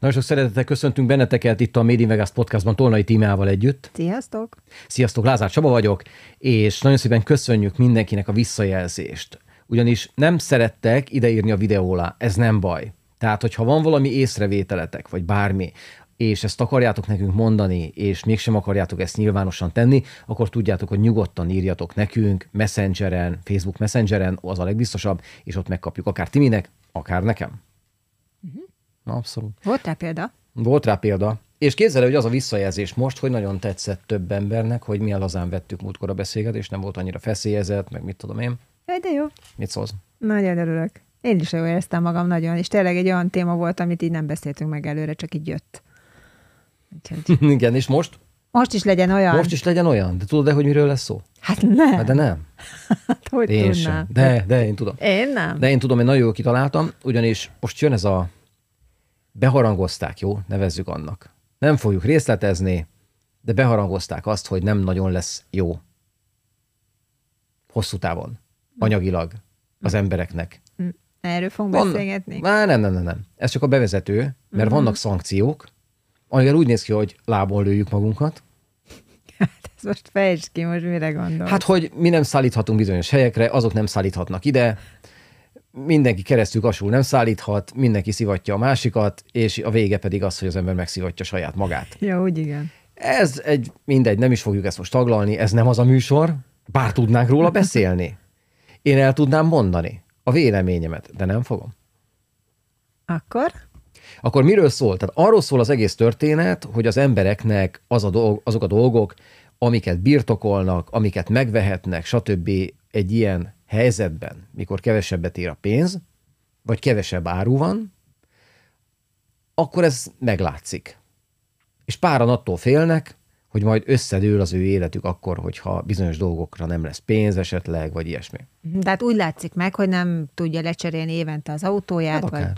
Nagyon sok szeretettel köszöntünk benneteket itt a Made in Vegas podcastban Tolnai Tímeával együtt. Sziasztok! Sziasztok, Lázár Csaba vagyok, és nagyon szépen köszönjük mindenkinek a visszajelzést. Ugyanis nem szerettek ideírni a videó alá, ez nem baj. Tehát, hogyha van valami észrevételetek, vagy bármi, és ezt akarjátok nekünk mondani, és mégsem akarjátok ezt nyilvánosan tenni, akkor tudjátok, hogy nyugodtan írjatok nekünk Messengeren, Facebook Messengeren, az a legbiztosabb, és ott megkapjuk akár Timinek, akár nekem. Abszolút. Volt rá példa? Volt rá példa. És képzeld, hogy az a visszajelzés most, hogy nagyon tetszett több embernek, hogy milyen lazán vettük múltkor a beszélgetést, nem volt annyira feszélyezett, meg mit tudom én. Jaj, de jó. Mit szólsz? Nagyon örülök. Én is jól éreztem magam nagyon, és tényleg egy olyan téma volt, amit így nem beszéltünk meg előre, csak így jött. Úgyhogy... Igen, és most? Most is legyen olyan. Most is legyen olyan. De tudod-e, hogy miről lesz szó? Hát nem. Hát de nem. Hát hogy Én tudnám? sem. De, de én tudom. Én nem. De én tudom, én nagyon jól kitaláltam, ugyanis most jön ez a beharangozták, jó? Nevezzük annak. Nem fogjuk részletezni, de beharangozták azt, hogy nem nagyon lesz jó. Hosszú távon. Anyagilag. Az embereknek. Erről fogunk Van- beszélgetni? Má, nem, nem, nem, nem. Ez csak a bevezető, mert uh-huh. vannak szankciók, amivel úgy néz ki, hogy lábon lőjük magunkat. Hát ez most fejtsd ki, most mire gondol? Hát, hogy mi nem szállíthatunk bizonyos helyekre, azok nem szállíthatnak ide, mindenki keresztül kasul nem szállíthat, mindenki szivatja a másikat, és a vége pedig az, hogy az ember megszivatja saját magát. Ja, úgy igen. Ez egy, mindegy, nem is fogjuk ezt most taglalni, ez nem az a műsor, bár tudnánk róla beszélni. Én el tudnám mondani a véleményemet, de nem fogom. Akkor? Akkor miről szól? Tehát arról szól az egész történet, hogy az embereknek az a dolg, azok a dolgok, amiket birtokolnak, amiket megvehetnek, stb. egy ilyen helyzetben, mikor kevesebbet ér a pénz, vagy kevesebb áru van, akkor ez meglátszik. És páran attól félnek, hogy majd összedől az ő életük akkor, hogyha bizonyos dolgokra nem lesz pénz esetleg, vagy ilyesmi. De hát úgy látszik meg, hogy nem tudja lecserélni évente az autóját, Hát vagy... akár.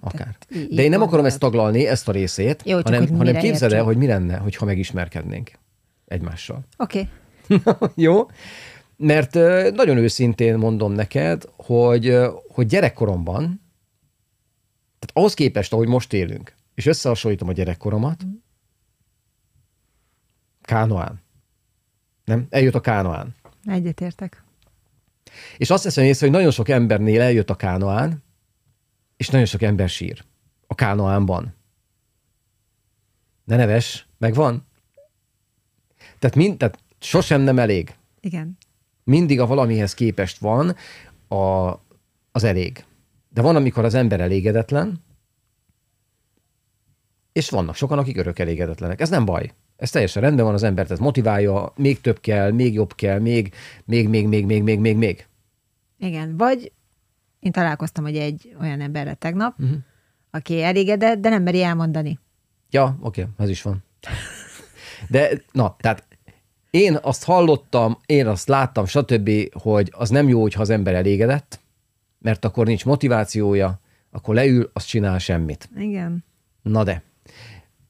Akár. így- így De én nem akarom ezt taglalni, ezt a részét, Jó, hanem, hogy hanem képzeld el, hogy mi lenne, hogyha megismerkednénk egymással. Oké. Okay. Jó? Mert nagyon őszintén mondom neked, hogy, hogy gyerekkoromban, tehát ahhoz képest, ahogy most élünk, és összehasonlítom a gyerekkoromat, Kánoán. Nem? Eljött a Kánoán. Egyetértek. És azt veszem észre, hogy nagyon sok embernél eljött a Kánoán, és nagyon sok ember sír a Kánoánban. Ne neves, megvan? Tehát, mind, tehát sosem nem elég. Igen. Mindig a valamihez képest van a, az elég. De van, amikor az ember elégedetlen, és vannak sokan, akik örök elégedetlenek. Ez nem baj. Ez teljesen rendben van, az embert ez motiválja, még több kell, még jobb kell, még, még, még, még, még, még, még, még. Igen. Vagy én találkoztam, hogy egy olyan emberre tegnap, uh-huh. aki elégedett, de nem meri elmondani. Ja, oké, ez is van. De, na, tehát én azt hallottam, én azt láttam, stb., hogy az nem jó, hogyha az ember elégedett, mert akkor nincs motivációja, akkor leül, azt csinál semmit. Igen. Na de,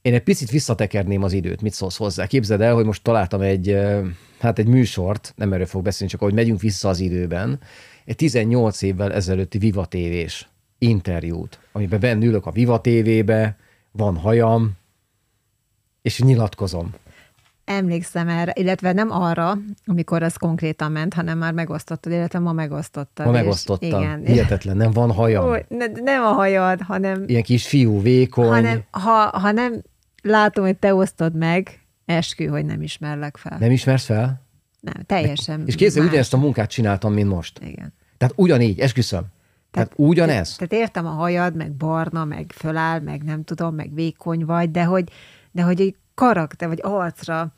én egy picit visszatekerném az időt, mit szólsz hozzá? Képzeld el, hogy most találtam egy, hát egy műsort, nem erről fog beszélni, csak ahogy megyünk vissza az időben, egy 18 évvel ezelőtti Viva tévés interjút, amiben benne ülök a Viva tévébe, van hajam, és nyilatkozom. Emlékszem erre, illetve nem arra, amikor az konkrétan ment, hanem már megosztottad, illetve ma megosztottad. Ma megosztottam. Igen. Hihetetlen, nem van hajam. Ó, ne, nem a hajad, hanem, Ilyen kis fiú, vékony. hanem ha, ha nem látom, hogy te osztod meg, eskü, hogy nem ismerlek fel. Nem ismersz fel? Nem, teljesen És kézzel ugyanezt a munkát csináltam, mint most. Igen. Tehát ugyanígy, esküszöm. Tehát, Tehát ugyanez. Tehát értem a hajad, meg barna, meg föláll, meg nem tudom, meg vékony vagy, de hogy, de hogy egy karakter, vagy arcra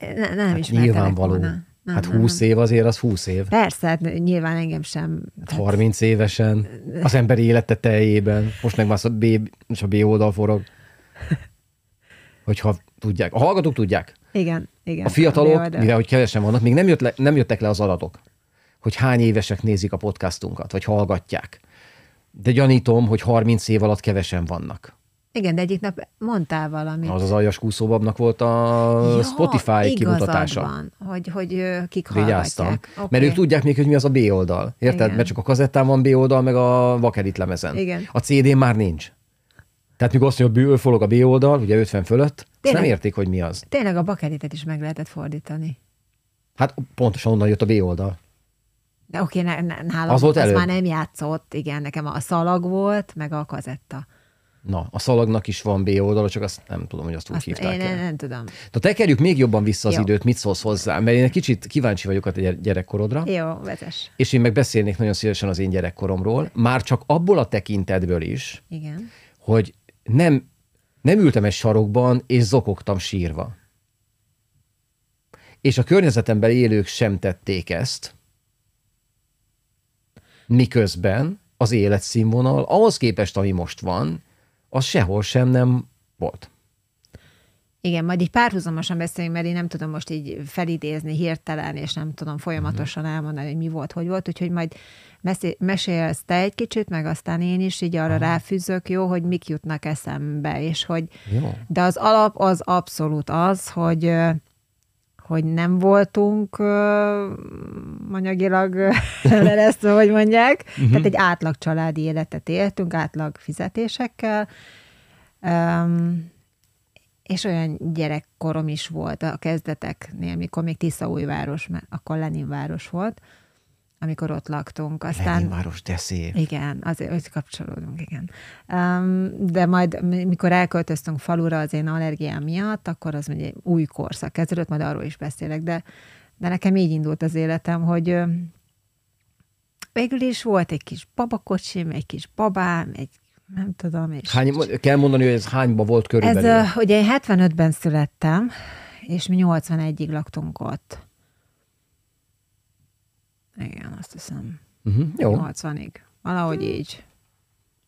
ne, ne, nem Hát ismertelek nyilvánvaló. volna. Nem, hát nem, 20 nem. év azért az 20 év. Persze, hát nyilván engem sem. Hát 30 évesen, az emberi élete teljében, most meg már a B, és a B oldal forog. Hogyha tudják. A hallgatók tudják. Igen, igen. A fiatalok, oldal. mivel hogy kevesen vannak, még nem, jött le, nem jöttek le az adatok, hogy hány évesek nézik a podcastunkat, vagy hallgatják. De gyanítom, hogy 30 év alatt kevesen vannak. Igen, de egyik nap mondtál valamit. Az az aljas kúszóbabnak volt a Ja, Spotify kimutatása. Van, hogy, hogy kik Vigyáztam. Okay. Mert ők tudják még, hogy mi az a B oldal. Érted? Igen. Mert csak a kazettán van B oldal, meg a vakerit lemezen. Igen. A CD-n már nincs. Tehát mikor azt mondja, hogy forog a B oldal, ugye 50 fölött, Tényleg? nem értik, hogy mi az. Tényleg a bakelitet is meg lehetett fordítani. Hát pontosan onnan jött a B oldal. De oké, ne, nálam Az az, volt az előbb? már nem játszott, igen, nekem a szalag volt, meg a kazetta. Na, a szalagnak is van B oldala, csak azt nem tudom, hogy azt úgy Azt hívták én el. nem, tudom. De tekerjük még jobban vissza az Jó. időt, mit szólsz hozzá, mert én egy kicsit kíváncsi vagyok a gyerekkorodra, Jó, vezes. és én meg beszélnék nagyon szívesen az én gyerekkoromról, már csak abból a tekintetből is, Igen. hogy nem, nem ültem egy sarokban, és zokogtam sírva. És a környezetemben élők sem tették ezt, miközben az életszínvonal, ahhoz képest, ami most van, az sehol sem nem volt. Igen, majd így párhuzamosan beszéljünk, mert én nem tudom most így felidézni hirtelen, és nem tudom folyamatosan Mhm. elmondani, hogy mi volt, hogy volt, úgyhogy majd mesél- mesélsz te egy kicsit, meg aztán én is így arra ráfűzök, jó, hogy mik jutnak eszembe, és hogy Jó. de az alap az abszolút az, hogy hogy nem voltunk ö, anyagilag leresztve, hogy mondják. Uh-huh. Tehát egy átlag családi életet éltünk, átlag fizetésekkel. Um, és olyan gyerekkorom is volt a kezdeteknél, mikor még Tiszaújváros, mert akkor Leninváros volt, amikor ott laktunk. Aztán Leninváros, de szép. igen, azért hogy kapcsolódunk, igen. Um, de majd, mi- mikor elköltöztünk falura az én allergiám miatt, akkor az ugye új korszak kezdődött, majd arról is beszélek, de, de nekem így indult az életem, hogy végül is volt egy kis babakocsim, egy kis babám, egy nem tudom, és Hány, kell mondani, hogy ez hányba volt ez, körülbelül? ö, ugye én 75-ben születtem, és mi 81-ig laktunk ott. Igen, azt hiszem. Uh-huh, jó. 80-ig. Valahogy így.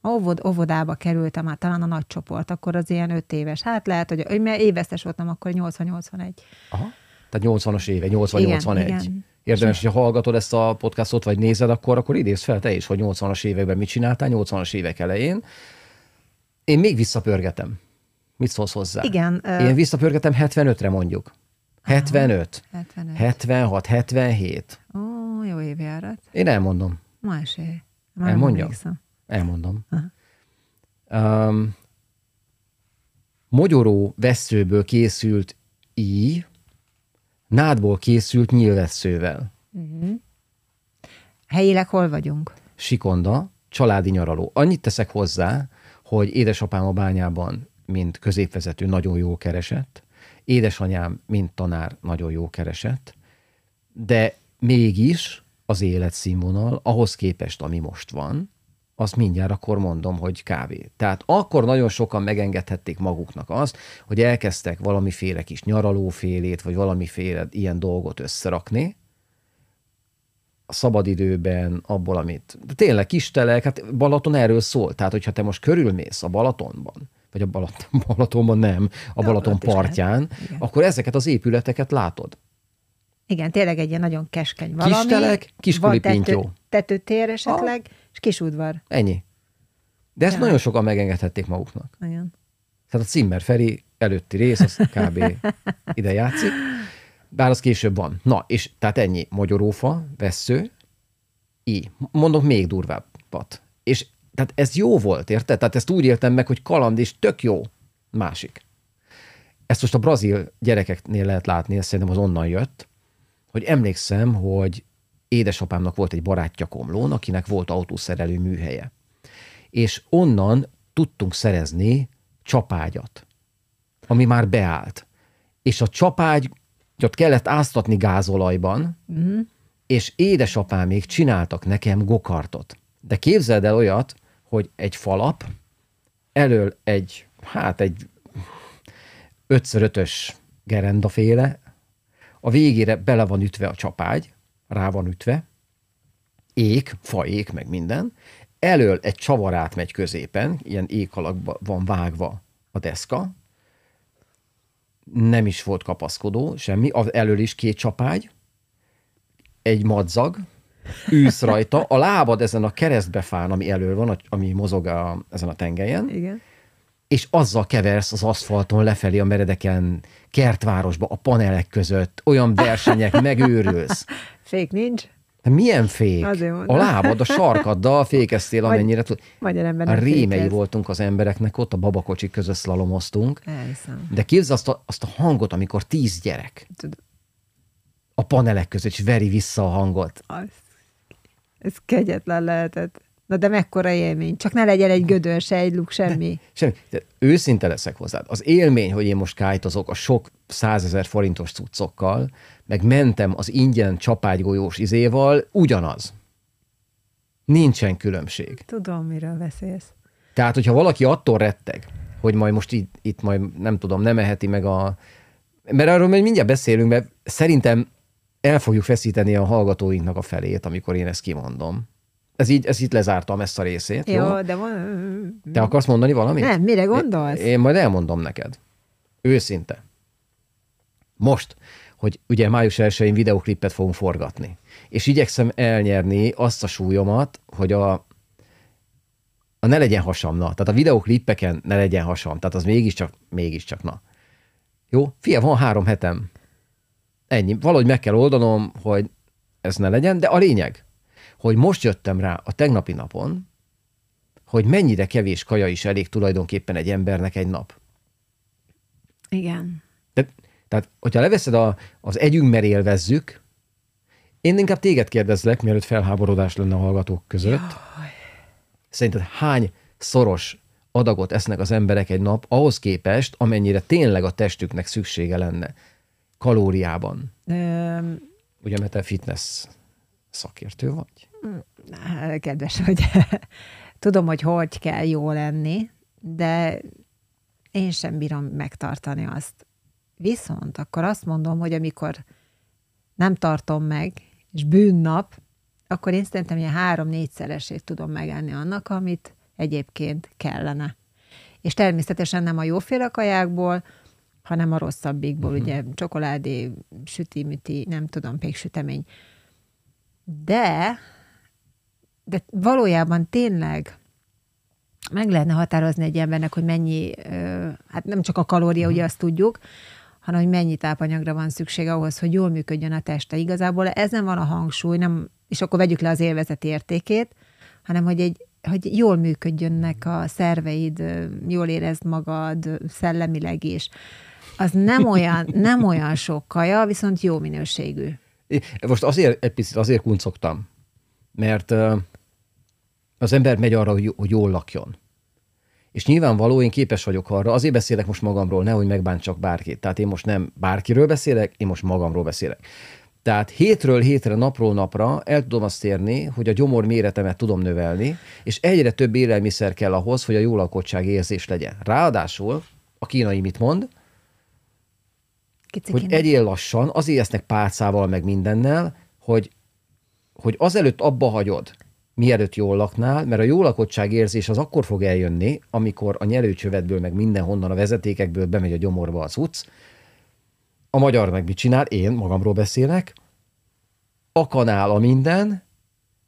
Óvod, óvodába kerültem, hát talán a nagy csoport, akkor az ilyen öt éves. Hát lehet, hogy hogy mert évesztes voltam, akkor 80-81. Aha. Tehát 80-as éve, 80-81. Igen, igen. Érdemes, hogyha hallgatod ezt a podcastot, vagy nézed, akkor, akkor idézd fel te is, hogy 80-as években mit csináltál, 80-as évek elején. Én még visszapörgetem. Mit szólsz hozzá? Igen, ö- Én visszapörgetem 75-re mondjuk. 75, 75. 76, 77. Ó, jó évjárat. Én elmondom. Ma év. Már Elmondja? emlékszem. Elmondom. Um, mogyoró veszőből készült íj, nádból készült nyílvesszővel. Helyileg hol vagyunk? Sikonda, családi nyaraló. Annyit teszek hozzá, hogy édesapám a bányában, mint középvezető, nagyon jó keresett, édesanyám, mint tanár, nagyon jó keresett, de mégis az életszínvonal, ahhoz képest, ami most van, azt mindjárt akkor mondom, hogy kávé. Tehát akkor nagyon sokan megengedhették maguknak azt, hogy elkezdtek valamiféle kis nyaralófélét, vagy valamiféle ilyen dolgot összerakni, a szabadidőben, abból, amit... De tényleg kistelek, hát Balaton erről szól. Tehát, hogyha te most körülmész a Balatonban, vagy a Balaton, Balatonban nem, a Balaton partján, akkor ezeket az épületeket látod. Igen, tényleg egy ilyen nagyon keskeny valami. Kistelek, kis Van tető, tetőtér esetleg, és kis udvar. Ennyi. De ezt Ja. nagyon sokan megengedhették maguknak. Igen. Tehát a Zimmer Feri előtti rész, az kb. ide játszik. Bár az később van. Na, és tehát ennyi. Magyarófa, vessző, i. Mondok még durvábbat. És tehát ez jó volt, érted? Tehát ezt úgy éltem meg, hogy kaland, és tök jó. Másik. Ezt most a brazil gyerekeknél lehet látni, ez szerintem az onnan jött, hogy emlékszem, hogy édesapámnak volt egy barátja Komlón, akinek volt autószerelő műhelye. És onnan tudtunk szerezni csapágyat, ami már beállt. És a csapágyat kellett áztatni gázolajban, mm. és édesapámék csináltak nekem gokartot. De képzeld el olyat, hogy egy falap, elől egy, hát egy 5x5-ös gerendaféle, a végére bele van ütve a csapágy, rá van ütve, ék, faék, meg minden, elől egy csavarát megy középen, ilyen ék alakba van vágva a deszka, nem is volt kapaszkodó, semmi, az elől is két csapágy, egy madzag, űsz rajta, a lábad ezen a keresztbefán, ami elől van, ami mozog a, ezen a tengelyen, Igen. és azzal keversz az aszfalton lefelé a meredeken, kertvárosba, a panelek között, olyan versenyek, megőrülsz. Fék nincs. De milyen fék? A lábad, a sarkaddal fékeztél, amennyire tud. Magyar ember A rémei fékez. voltunk az embereknek, ott a babakocsik között szlalomoztunk. Elhiszem. De képzeld azt a, azt a hangot, amikor tíz gyerek Tud. a panelek között, és veri vissza a hangot. Az, ez kegyetlen lehetett. Na de mekkora élmény. Csak ne legyen egy gödör, se egy luk, semmi. semmi. De őszinte leszek hozzád. Az élmény, hogy én most kájtozok a sok százezer forintos cuccokkal, meg mentem az ingyen csapágygolyós izéval, ugyanaz. Nincsen különbség. Tudom, miről beszélsz. Tehát, hogyha valaki attól retteg, hogy majd most itt, itt majd nem tudom, nem eheti meg a... Mert arról majd mindjárt beszélünk, mert szerintem el fogjuk feszíteni a hallgatóinknak a felét, amikor én ezt kimondom. Ez így, ez itt lezártam ezt a részét. Jó, jó? de van... Te akarsz mondani valamit? Nem, mire gondolsz? Én, én majd elmondom neked. Őszinte. Most, hogy ugye május 1-én videoklipet fogunk forgatni. És igyekszem elnyerni azt a súlyomat, hogy a, a ne legyen hasamna. Tehát a videoklippeken ne legyen hasam. Tehát az mégiscsak, mégiscsak na. Jó? Fia, van három hetem. Ennyi. Valahogy meg kell oldanom, hogy ez ne legyen, de a lényeg, hogy most jöttem rá a tegnapi napon, hogy mennyire kevés kaja is elég tulajdonképpen egy embernek egy nap. Igen. De, tehát, hogyha leveszed a, az együnk, mert élvezzük, én inkább téged kérdezlek, mielőtt felháborodás lenne a hallgatók között. Jaj. Szerinted hány szoros adagot esznek az emberek egy nap ahhoz képest, amennyire tényleg a testüknek szüksége lenne kalóriában? Um, Ugye, mert te fitness szakértő vagy? Kedves, hogy tudom, hogy hogy kell jó lenni, de én sem bírom megtartani azt. Viszont akkor azt mondom, hogy amikor nem tartom meg, és bűnnap, akkor én szerintem ilyen három-négyszeresét tudom megenni annak, amit egyébként kellene. És természetesen nem a jóféle kajákból, hanem a rosszabbikból, uh-huh. ugye csokoládé, süti-müti, nem tudom, péksütemény. De, de valójában tényleg meg lehetne határozni egy embernek, hogy mennyi, hát nem csak a kalória, ugye azt tudjuk, hanem hogy mennyi tápanyagra van szükség ahhoz, hogy jól működjön a teste. Igazából ezen van a hangsúly, nem, és akkor vegyük le az élvezeti értékét, hanem hogy egy hogy jól működjönnek a szerveid, jól érezd magad szellemileg is. Az nem olyan, nem olyan sok kaja, viszont jó minőségű. Most azért egy picit azért kuncogtam, mert az ember megy arra, hogy jól lakjon. És nyilvánvaló, én képes vagyok arra, azért beszélek most magamról, nehogy megbántsak bárkit. Tehát én most nem bárkiről beszélek, én most magamról beszélek. Tehát hétről hétre, napról napra el tudom azt érni, hogy a gyomor méretemet tudom növelni, és egyre több élelmiszer kell ahhoz, hogy a jó lakottság érzés legyen. Ráadásul, a kínai mit mond? Kicikén. Hogy egyél lassan, azért esznek pálcával, meg mindennel, hogy, hogy azelőtt abba hagyod, mielőtt jól laknál, mert a jó lakottság érzés az akkor fog eljönni, amikor a nyelőcsövetből, meg mindenhonnan a vezetékekből bemegy a gyomorba a cucc. A magyar meg mit csinál? Én magamról beszélek. A kanál a minden,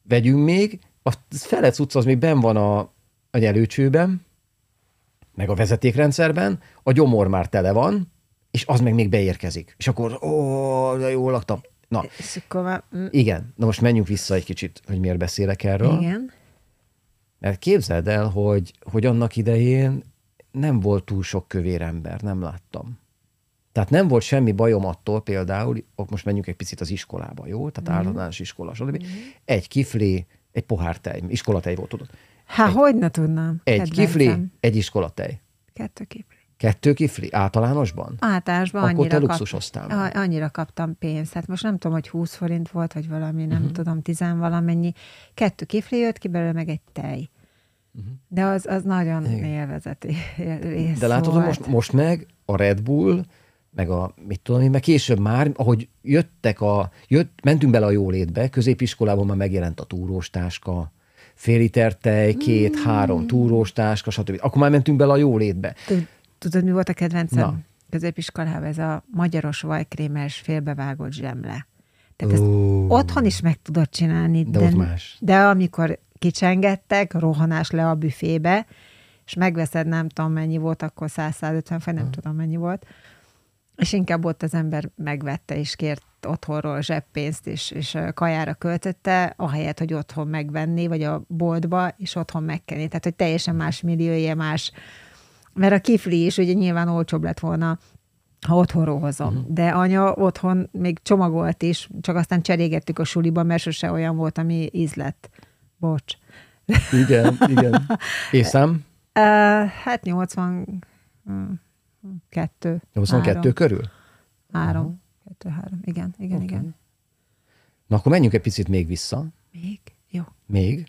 vegyünk még, a fele cucc az még ben van a, a nyelőcsőben, meg a vezetékrendszerben, a gyomor már tele van, és az meg még beérkezik. És akkor, ó, de jól laktam. Na, és akkor már... Mm. igen. Na most menjünk vissza egy kicsit, hogy miért beszélek erről. Igen. Mert képzeld el, hogy, hogy annak idején nem volt túl sok kövér ember, nem láttam. Tehát nem volt semmi bajom attól például, most menjünk egy picit az iskolába, jó? Tehát mm. általános iskola, stb. Mm. Egy kifli, egy pohár tej, iskolatej volt, tudod. Hát, hogy ne tudnám. Egy Kedvencem. kifli, egy iskolatej. Kettő kifli. Kettő kifli? Általánosban? Általánosban Akkor annyira, te luxusoztál kap, annyira kaptam pénzt. Hát most nem tudom, hogy 20 forint volt, vagy valami, nem uh-huh. tudom, tizen valamennyi. Kettő kifli jött ki belőle, meg egy tej. Uh-huh. De az, az nagyon Igen. élvezeti rész De látod, volt. most, most meg a Red Bull, meg a, mit tudom én, meg később már, ahogy jöttek a, jött, mentünk bele a jólétbe, középiskolában már megjelent a túrós táska, fél liter tej, két, mm. három túrós táska, stb. Akkor már mentünk bele a jólétbe. Tudod, mi volt a kedvencem? Na. Középiskolában ez a magyaros vajkrémes félbevágott zsemle. Tehát ezt uh. otthon is meg tudod csinálni. De, de, más. de amikor kicsengettek, rohanás le a büfébe, és megveszed, nem tudom mennyi volt, akkor 100-150 vagy nem uh. tudom mennyi volt, és inkább ott az ember megvette és kért otthonról zseppénzt, és, és kajára költötte, ahelyett, hogy otthon megvenni, vagy a boltba, és otthon megkenni. Tehát, hogy teljesen más milliója, más, mert a kifli is ugye nyilván olcsóbb lett volna ha otthonról hozom. Uh-huh. De anya otthon még csomagolt is, csak aztán cserégettük a suliban, mert sose olyan volt, ami ízlett. Bocs. Igen, igen. Észám? Uh, hát 82. 82 három. körül? Három. Uh-huh. Kettő, három. Igen, igen, okay. igen. Na akkor menjünk egy picit még vissza. Még? Jó. Még.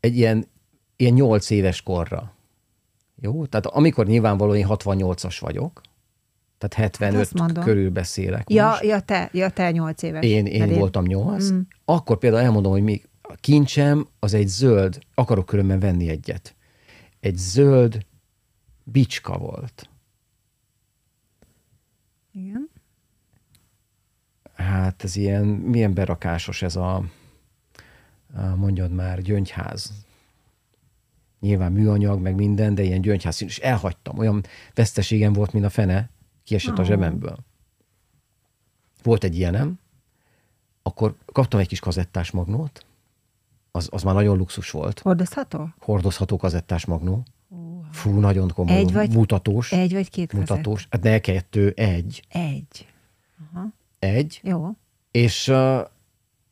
Egy ilyen, ilyen 8 éves korra. Jó? Tehát amikor nyilvánvalóan én 68-as vagyok, tehát 75 hát körül beszélek ja, most. Ja, te, ja, te 8 éves. Én, én voltam 8. Mm. Akkor például elmondom, hogy még a kincsem az egy zöld, akarok különben venni egyet. Egy zöld bicska volt. Igen. Hát ez ilyen, milyen berakásos ez a, a mondjad már, gyöngyház. Nyilván műanyag, meg minden, de ilyen gyöngyház. És elhagytam. Olyan veszteségem volt, mint a fene kiesett oh. a zsebemből. Volt egy ilyenem, akkor kaptam egy kis kazettás magnót, az, az már nagyon luxus volt. Hordozható? Hordozható kazettás magnó. Uh. Fú, nagyon komoly. Egy vagy, mutatós. Egy vagy két Mutatós. Hát ne kettő, egy. Egy. Aha. Egy. Jó. És,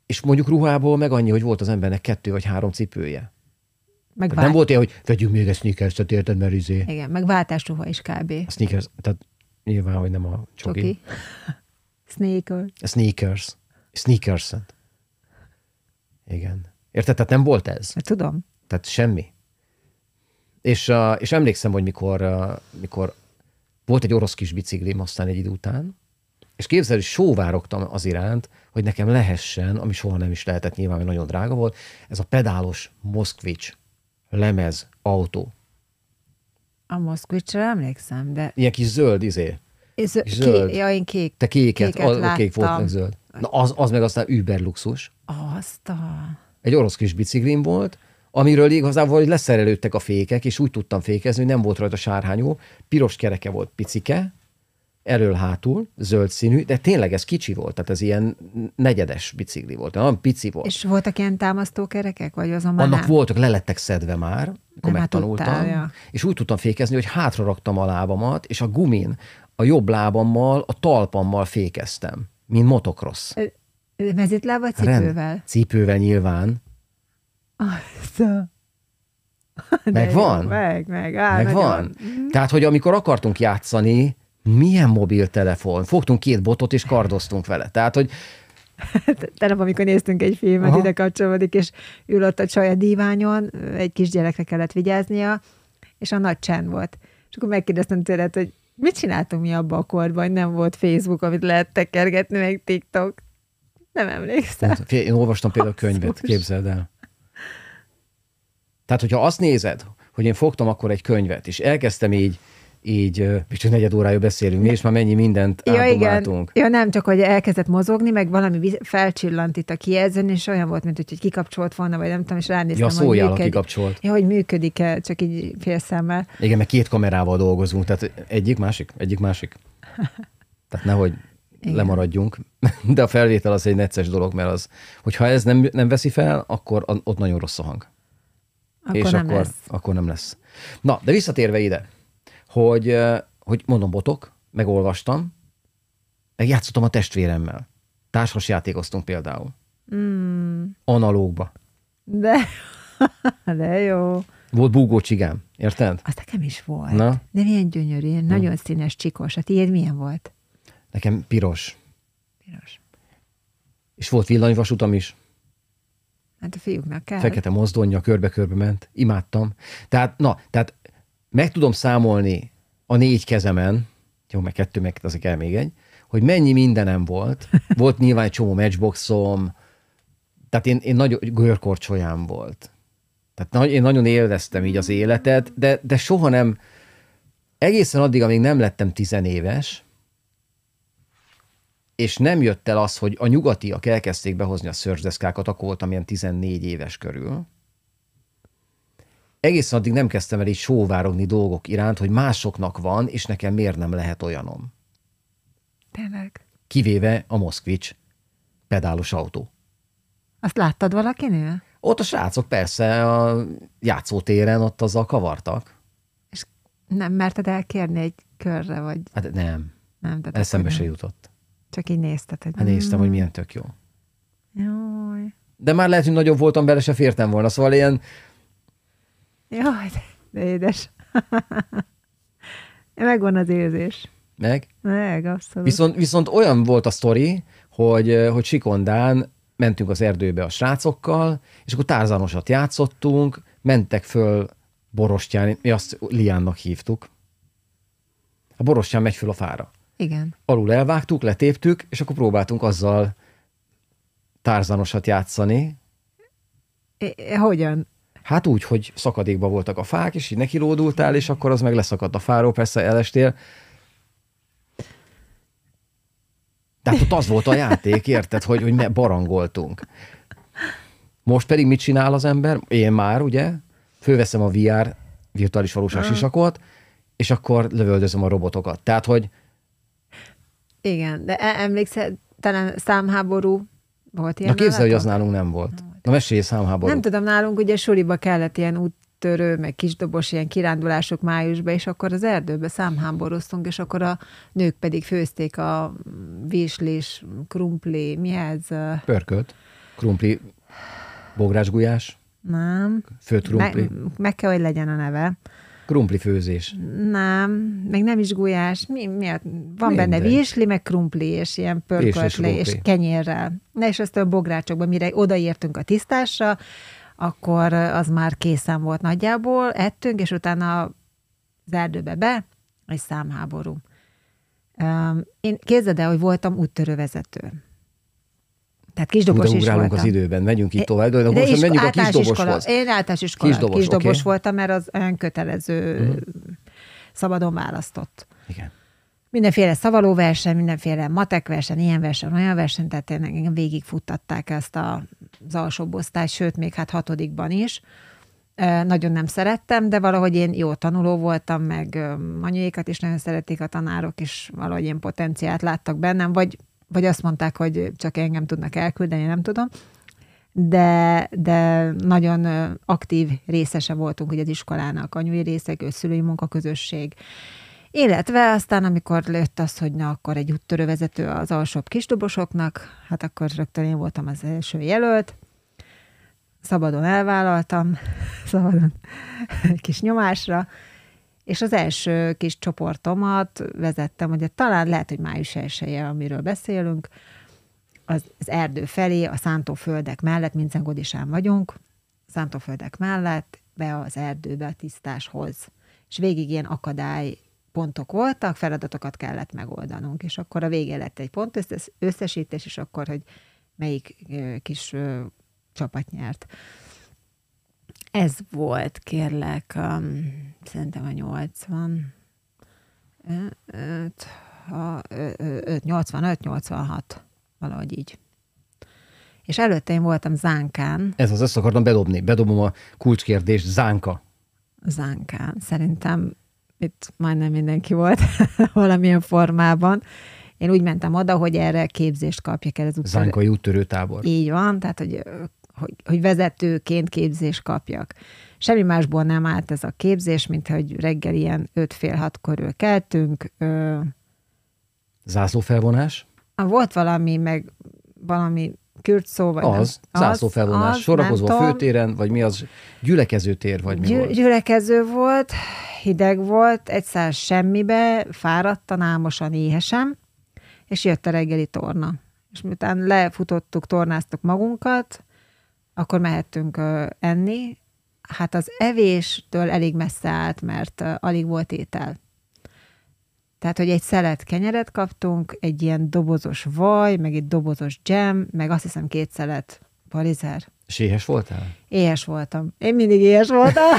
és mondjuk ruhából meg annyi, hogy volt az embernek kettő vagy három cipője. Meg nem volt ilyen, hogy vegyünk még egy sneakers-et, érted, mert izé. Igen, meg váltásruha is kb. A sneakers, tehát Nyilván, hogy nem a csoki. csoki. Sneakers. Sneakers. Sneakers. Igen. Érted? Tehát nem volt ez? Hát tudom. Tehát semmi. És, és emlékszem, hogy mikor, mikor volt egy orosz kis biciklim aztán egy idő után, és képzel, hogy sóvárogtam az iránt, hogy nekem lehessen, ami soha nem is lehetett nyilván, mert nagyon drága volt, ez a pedálos Moszkvics lemez autó. A Moszkvicsra emlékszem, de... Ilyen kis zöld izé. Ez, kis zöld. Ké, ja, én kék. Te kéket, kéket a, kék volt, meg zöld. Na az, az meg aztán über luxus. Azt a... Egy orosz kis biciklim volt, amiről igazából hogy leszerelődtek a fékek, és úgy tudtam fékezni, hogy nem volt rajta sárhányó, piros kereke volt picike, elől-hátul, zöld színű, de tényleg ez kicsi volt, tehát ez ilyen negyedes bicikli volt, nagyon pici volt. És voltak ilyen támasztókerekek, vagy azonban Annak nem? voltak, lelettek szedve már, akkor nem megtanultam, tudtál, ja. és úgy tudtam fékezni, hogy hátra raktam a lábamat, és a gumin a jobb lábammal, a talpammal fékeztem, mint motocross. Mezitláb vagy cipővel? Rend, cipővel nyilván. Azt Megvan? Meg, meg. Á, Megvan? Mhm. Tehát, hogy amikor akartunk játszani, milyen mobiltelefon? Fogtunk két botot, és kardoztunk vele. Tehát, hogy Tegnap, amikor néztünk egy filmet, Aha. ide kapcsolódik, és ül ott a csaj a díványon, egy kisgyerekre kellett vigyáznia, és a nagy csend volt. És akkor megkérdeztem tőled, hogy mit csináltunk mi abban a korban, hogy nem volt Facebook, amit lehet tekergetni, meg TikTok. Nem emlékszem. Hát, én olvastam például a könyvet, képzeld el. Tehát, hogyha azt nézed, hogy én fogtam akkor egy könyvet, és elkezdtem így így, és negyed órája beszélünk mi, és már mennyi mindent ja, átdomáltunk. Igen. Ja, nem, csak hogy elkezdett mozogni, meg valami felcsillant itt a kijelzőn, és olyan volt, mint hogy kikapcsolt volna, vagy nem tudom, és ránéztem, ja, hogy működik. kikapcsolt. Ja, hogy működik-e, csak így félszemmel. Igen, meg két kamerával dolgozunk, tehát egyik, másik, egyik, másik. Tehát nehogy igen. lemaradjunk, de a felvétel az egy necces dolog, mert az, hogyha ez nem, nem veszi fel, akkor ott nagyon rossz a hang. Akkor és nem akkor, lesz. akkor nem lesz. Na, de visszatérve ide, hogy, hogy mondom, botok, megolvastam, meg játszottam a testvéremmel. Társas játékoztunk például. Mm. Analógba. De, de jó. Volt búgó csigám, érted? Az nekem is volt. Na? De milyen gyönyörű, Na. nagyon színes, csikos. A tiéd milyen volt? Nekem piros. Piros. És volt villanyvasutam is. Hát a fiúknak kell. Fekete mozdonja, körbe-körbe ment. Imádtam. Tehát, na, tehát meg tudom számolni a négy kezemen, jó, meg kettő, meg azért kell még egy, hogy mennyi mindenem volt. Volt nyilván egy csomó matchboxom, tehát én, én nagy görkorcsolyám volt. Tehát én nagyon élveztem így az életet, de, de soha nem, egészen addig, amíg nem lettem tizenéves, és nem jött el az, hogy a nyugatiak elkezdték behozni a szörcsdeszkákat, akkor voltam ilyen 14 éves körül, egészen addig nem kezdtem el így sóvárogni dolgok iránt, hogy másoknak van, és nekem miért nem lehet olyanom. Tényleg? kivéve a Moszkvics pedálos autó. Azt láttad valakinél? Ott a srácok persze a játszótéren ott azzal kavartak. És nem merted elkérni egy körre, vagy Hát nem, nem? Tehát eszembe se jutott. Csak így nézted, hogy... Hát néztem, hogy milyen tök jó. Jaj, De már lehet, hogy nagyobb voltam, bele se fértem volna, szóval ilyen, jaj, de, de édes. Megvan az érzés. meg. Meg, abszolút. Viszont, viszont olyan volt a sztori, hogy, hogy Sikondán mentünk az erdőbe a srácokkal, és akkor tárzanosat játszottunk, mentek föl Borostyán, mi azt Liánnak hívtuk. A Borostyán megy föl a fára. Igen. Alul elvágtuk, letéptük, és akkor próbáltunk azzal tárzanosat játszani. É, hogyan? Hát úgy, hogy szakadékban voltak a fák, és így nekilódultál, és akkor az meg leszakadt a fáról, persze elestél. Tehát ott az volt a játék, érted, hogy, hogy barangoltunk. Most pedig mit csinál az ember? Én már, ugye, fölveszem a VR, virtuális valóság sisakot, és akkor lövöldözöm a robotokat. Tehát, hogy Igen, de e- emlékszel, talán számháború volt ilyen na képzel, hogy az nálunk nem volt. Na mesélj számháború. Nem tudom, nálunk ugye suliba kellett ilyen úttörő, meg kisdobos ilyen kirándulások májusba, és akkor az erdőbe számháboroztunk, és akkor a nők pedig főzték a vislis, krumpli, mi ez? Pörkölt, krumpli, bográsgulyás, Nem. főtt krumpli, Me- meg kell, hogy legyen a neve. Krumpli főzés. Nem, meg nem is gulyás. Mi, mi a, van Mindegy. benne visli, meg krumpli, és ilyen pörköltlé, és krumpli. kenyérrel. Na és azt a bográcsokban, mire odaértünk a tisztásra, akkor az már készen volt nagyjából, ettünk, és utána az erdőbe be, egy számháború. Én képzeld el, hogy voltam úttörővezető. Tehát kisdobos is Ugrálunk voltam. az időben, megyünk itt tovább, de, de is, menjünk a kisdoboshoz. Iskola. Én általános iskola. Kisdobos, Kisdobos, oké. voltam, mert az olyan kötelező, Mhm. mm. szabadon választott. Igen. Mindenféle szavalóverseny, mindenféle matek verseny, ilyen verseny, olyan verseny, tehát engem végigfuttatták ezt a, az alsóbb osztályt, sőt, még hát hatodikban is. Nagyon nem szerettem, de valahogy én jó tanuló voltam, meg anyuékat is nagyon szerették a tanárok, és valahogy én potenciált láttak bennem, vagy, vagy azt mondták, hogy csak engem tudnak elküldeni, nem tudom. De, de nagyon aktív részese voltunk ugye az iskolának, anyui részek, szülői munkaközösség, illetve aztán, amikor lőtt az, hogy na, akkor egy úttörővezető az alsóbb kisdobosoknak, hát akkor rögtön én voltam az első jelölt, szabadon elvállaltam, szabadon kis nyomásra, és az első kis csoportomat vezettem, ugye talán lehet, hogy május 1 amiről beszélünk, az, az erdő felé, a szántóföldek mellett, Mincengodisán vagyunk, szántóföldek mellett, be az erdőbe, a tisztáshoz. És végig ilyen akadály pontok voltak, feladatokat kellett megoldanunk, és akkor a végén lett egy pont összes- összesítés, és akkor, hogy melyik kis csapat nyert. Ez volt, kérlek, um, szerintem a 80, 5, 85, 86, valahogy így. És előtte én voltam Zánkán, Ez az, ezt akartam bedobni. Bedobom a kulcskérdést, Zánka. Zánkán. Szerintem itt majdnem mindenki volt valamilyen formában. Én úgy mentem oda, hogy erre képzést kapjak el az úttörő. Zánkai úttörő tábor. Így van, tehát hogy, hogy, hogy vezetőként képzést kapjak. Semmi másból nem állt ez a képzés, mint hogy reggel ilyen 5 fél hat körül keltünk. Ö, Zászlófelvonás? volt valami, meg valami kürtszó, vagy Az, nem, zászlófelvonás. az, Sorakozva nem a főtéren, vagy mi az? Gyülekező tér, vagy mi Gyü- volt? gyülekező volt, hideg volt, egyszer semmibe, fáradtan, álmosan, éhesem, és jött a reggeli torna. És miután lefutottuk, tornáztuk magunkat, akkor mehettünk enni. Hát az evéstől elég messze állt, mert alig volt étel. Tehát, hogy egy szelet kenyeret kaptunk, egy ilyen dobozos vaj, meg egy dobozos dzsem, meg azt hiszem két szelet parizer. És éhes voltál? Éhes voltam. Én mindig éhes voltam.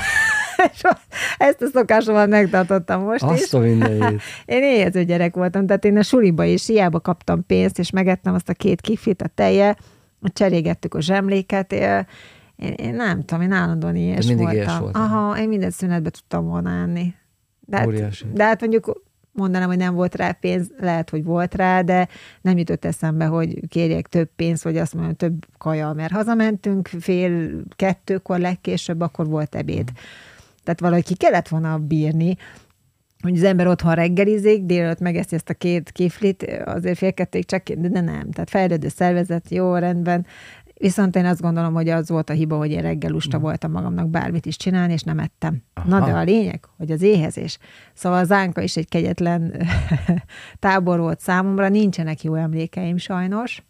Ezt a szokásomat megtartottam most is. Azt a mindenit. Én éhező gyerek voltam, tehát én a suliba is hiába kaptam pénzt, és megettem azt a két kifit, a teje, cserégettük a zsemléket, én, én, nem tudom, én állandóan éhes mindig voltam. voltál. Aha, én minden szünetbe tudtam volna enni. De hát, Óriási. de hát mondjuk mondanám, hogy nem volt rá pénz, lehet, hogy volt rá, de nem jutott eszembe, hogy kérjek több pénzt, vagy azt mondjam, több kaja, mert hazamentünk fél kettőkor legkésőbb, akkor volt ebéd. Tehát valahogy ki kellett volna bírni, hogy az ember otthon reggelizik, délelőtt megeszi ezt a két kiflit, azért fél kettőig csak, de nem. Tehát fejlődő szervezet, jó, rendben. Viszont én azt gondolom, hogy az volt a hiba, hogy én reggel lusta mm. voltam magamnak bármit is csinálni, és nem ettem. Aha. Na de a lényeg, hogy az éhezés. Szóval az Ánka is egy kegyetlen tábor volt számomra, nincsenek jó emlékeim sajnos,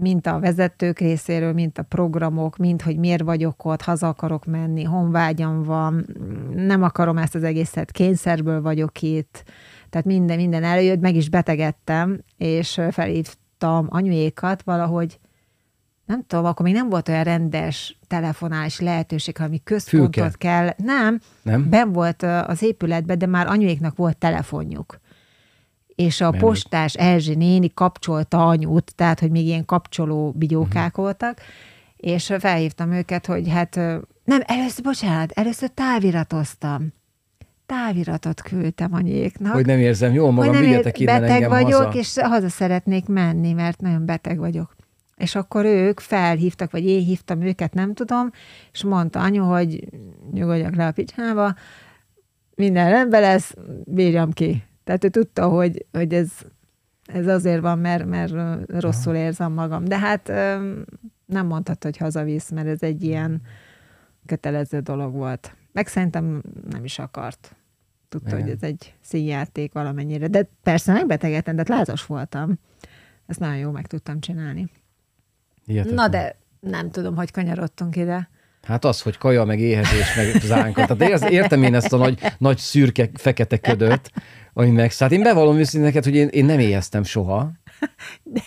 mint a vezetők részéről, mint a programok, mint hogy miért vagyok ott, haza akarok menni, honvágyam van, nem akarom ezt az egészet, kényszerből vagyok itt, tehát minden, minden előjött, meg is betegedtem, és felhívtam anyuékat valahogy, nem tudom, akkor még nem volt olyan rendes telefonálás lehetőség, ami központot Fülke. kell. Nem, nem, ben volt az épületben, de már anyuéknak volt telefonjuk és a Menő. postás Erzsi néni kapcsolta anyut, tehát, hogy még ilyen kapcsoló bigyókák uh-huh. voltak, és felhívtam őket, hogy hát nem, először, bocsánat, először táviratoztam. Táviratot küldtem anyéknak. Hogy nem érzem jól magam, hogy nem ér, beteg vagyok, haza. és haza szeretnék menni, mert nagyon beteg vagyok. És akkor ők felhívtak, vagy én hívtam őket, nem tudom, és mondta anyu, hogy nyugodjak le a picsába, minden rendben lesz, bírjam ki. Tehát ő tudta, hogy, hogy ez, ez azért van, mert, mert rosszul érzem magam. De hát nem mondhat, hogy hazavisz, mert ez egy ilyen kötelező dolog volt. Meg szerintem nem is akart. Tudta, Igen. hogy ez egy színjáték valamennyire. De persze megbetegedtem, de lázas voltam. Ezt nagyon jól meg tudtam csinálni. Hihetetlen. Na de nem tudom, hogy kanyarodtunk ide. Hát az, hogy kaja, meg éhezés, meg zánka. Tehát értem én ezt a nagy, nagy szürke, fekete ködöt, ami megszállt. Én bevallom őszintén neked, hogy én, én nem éheztem soha. De,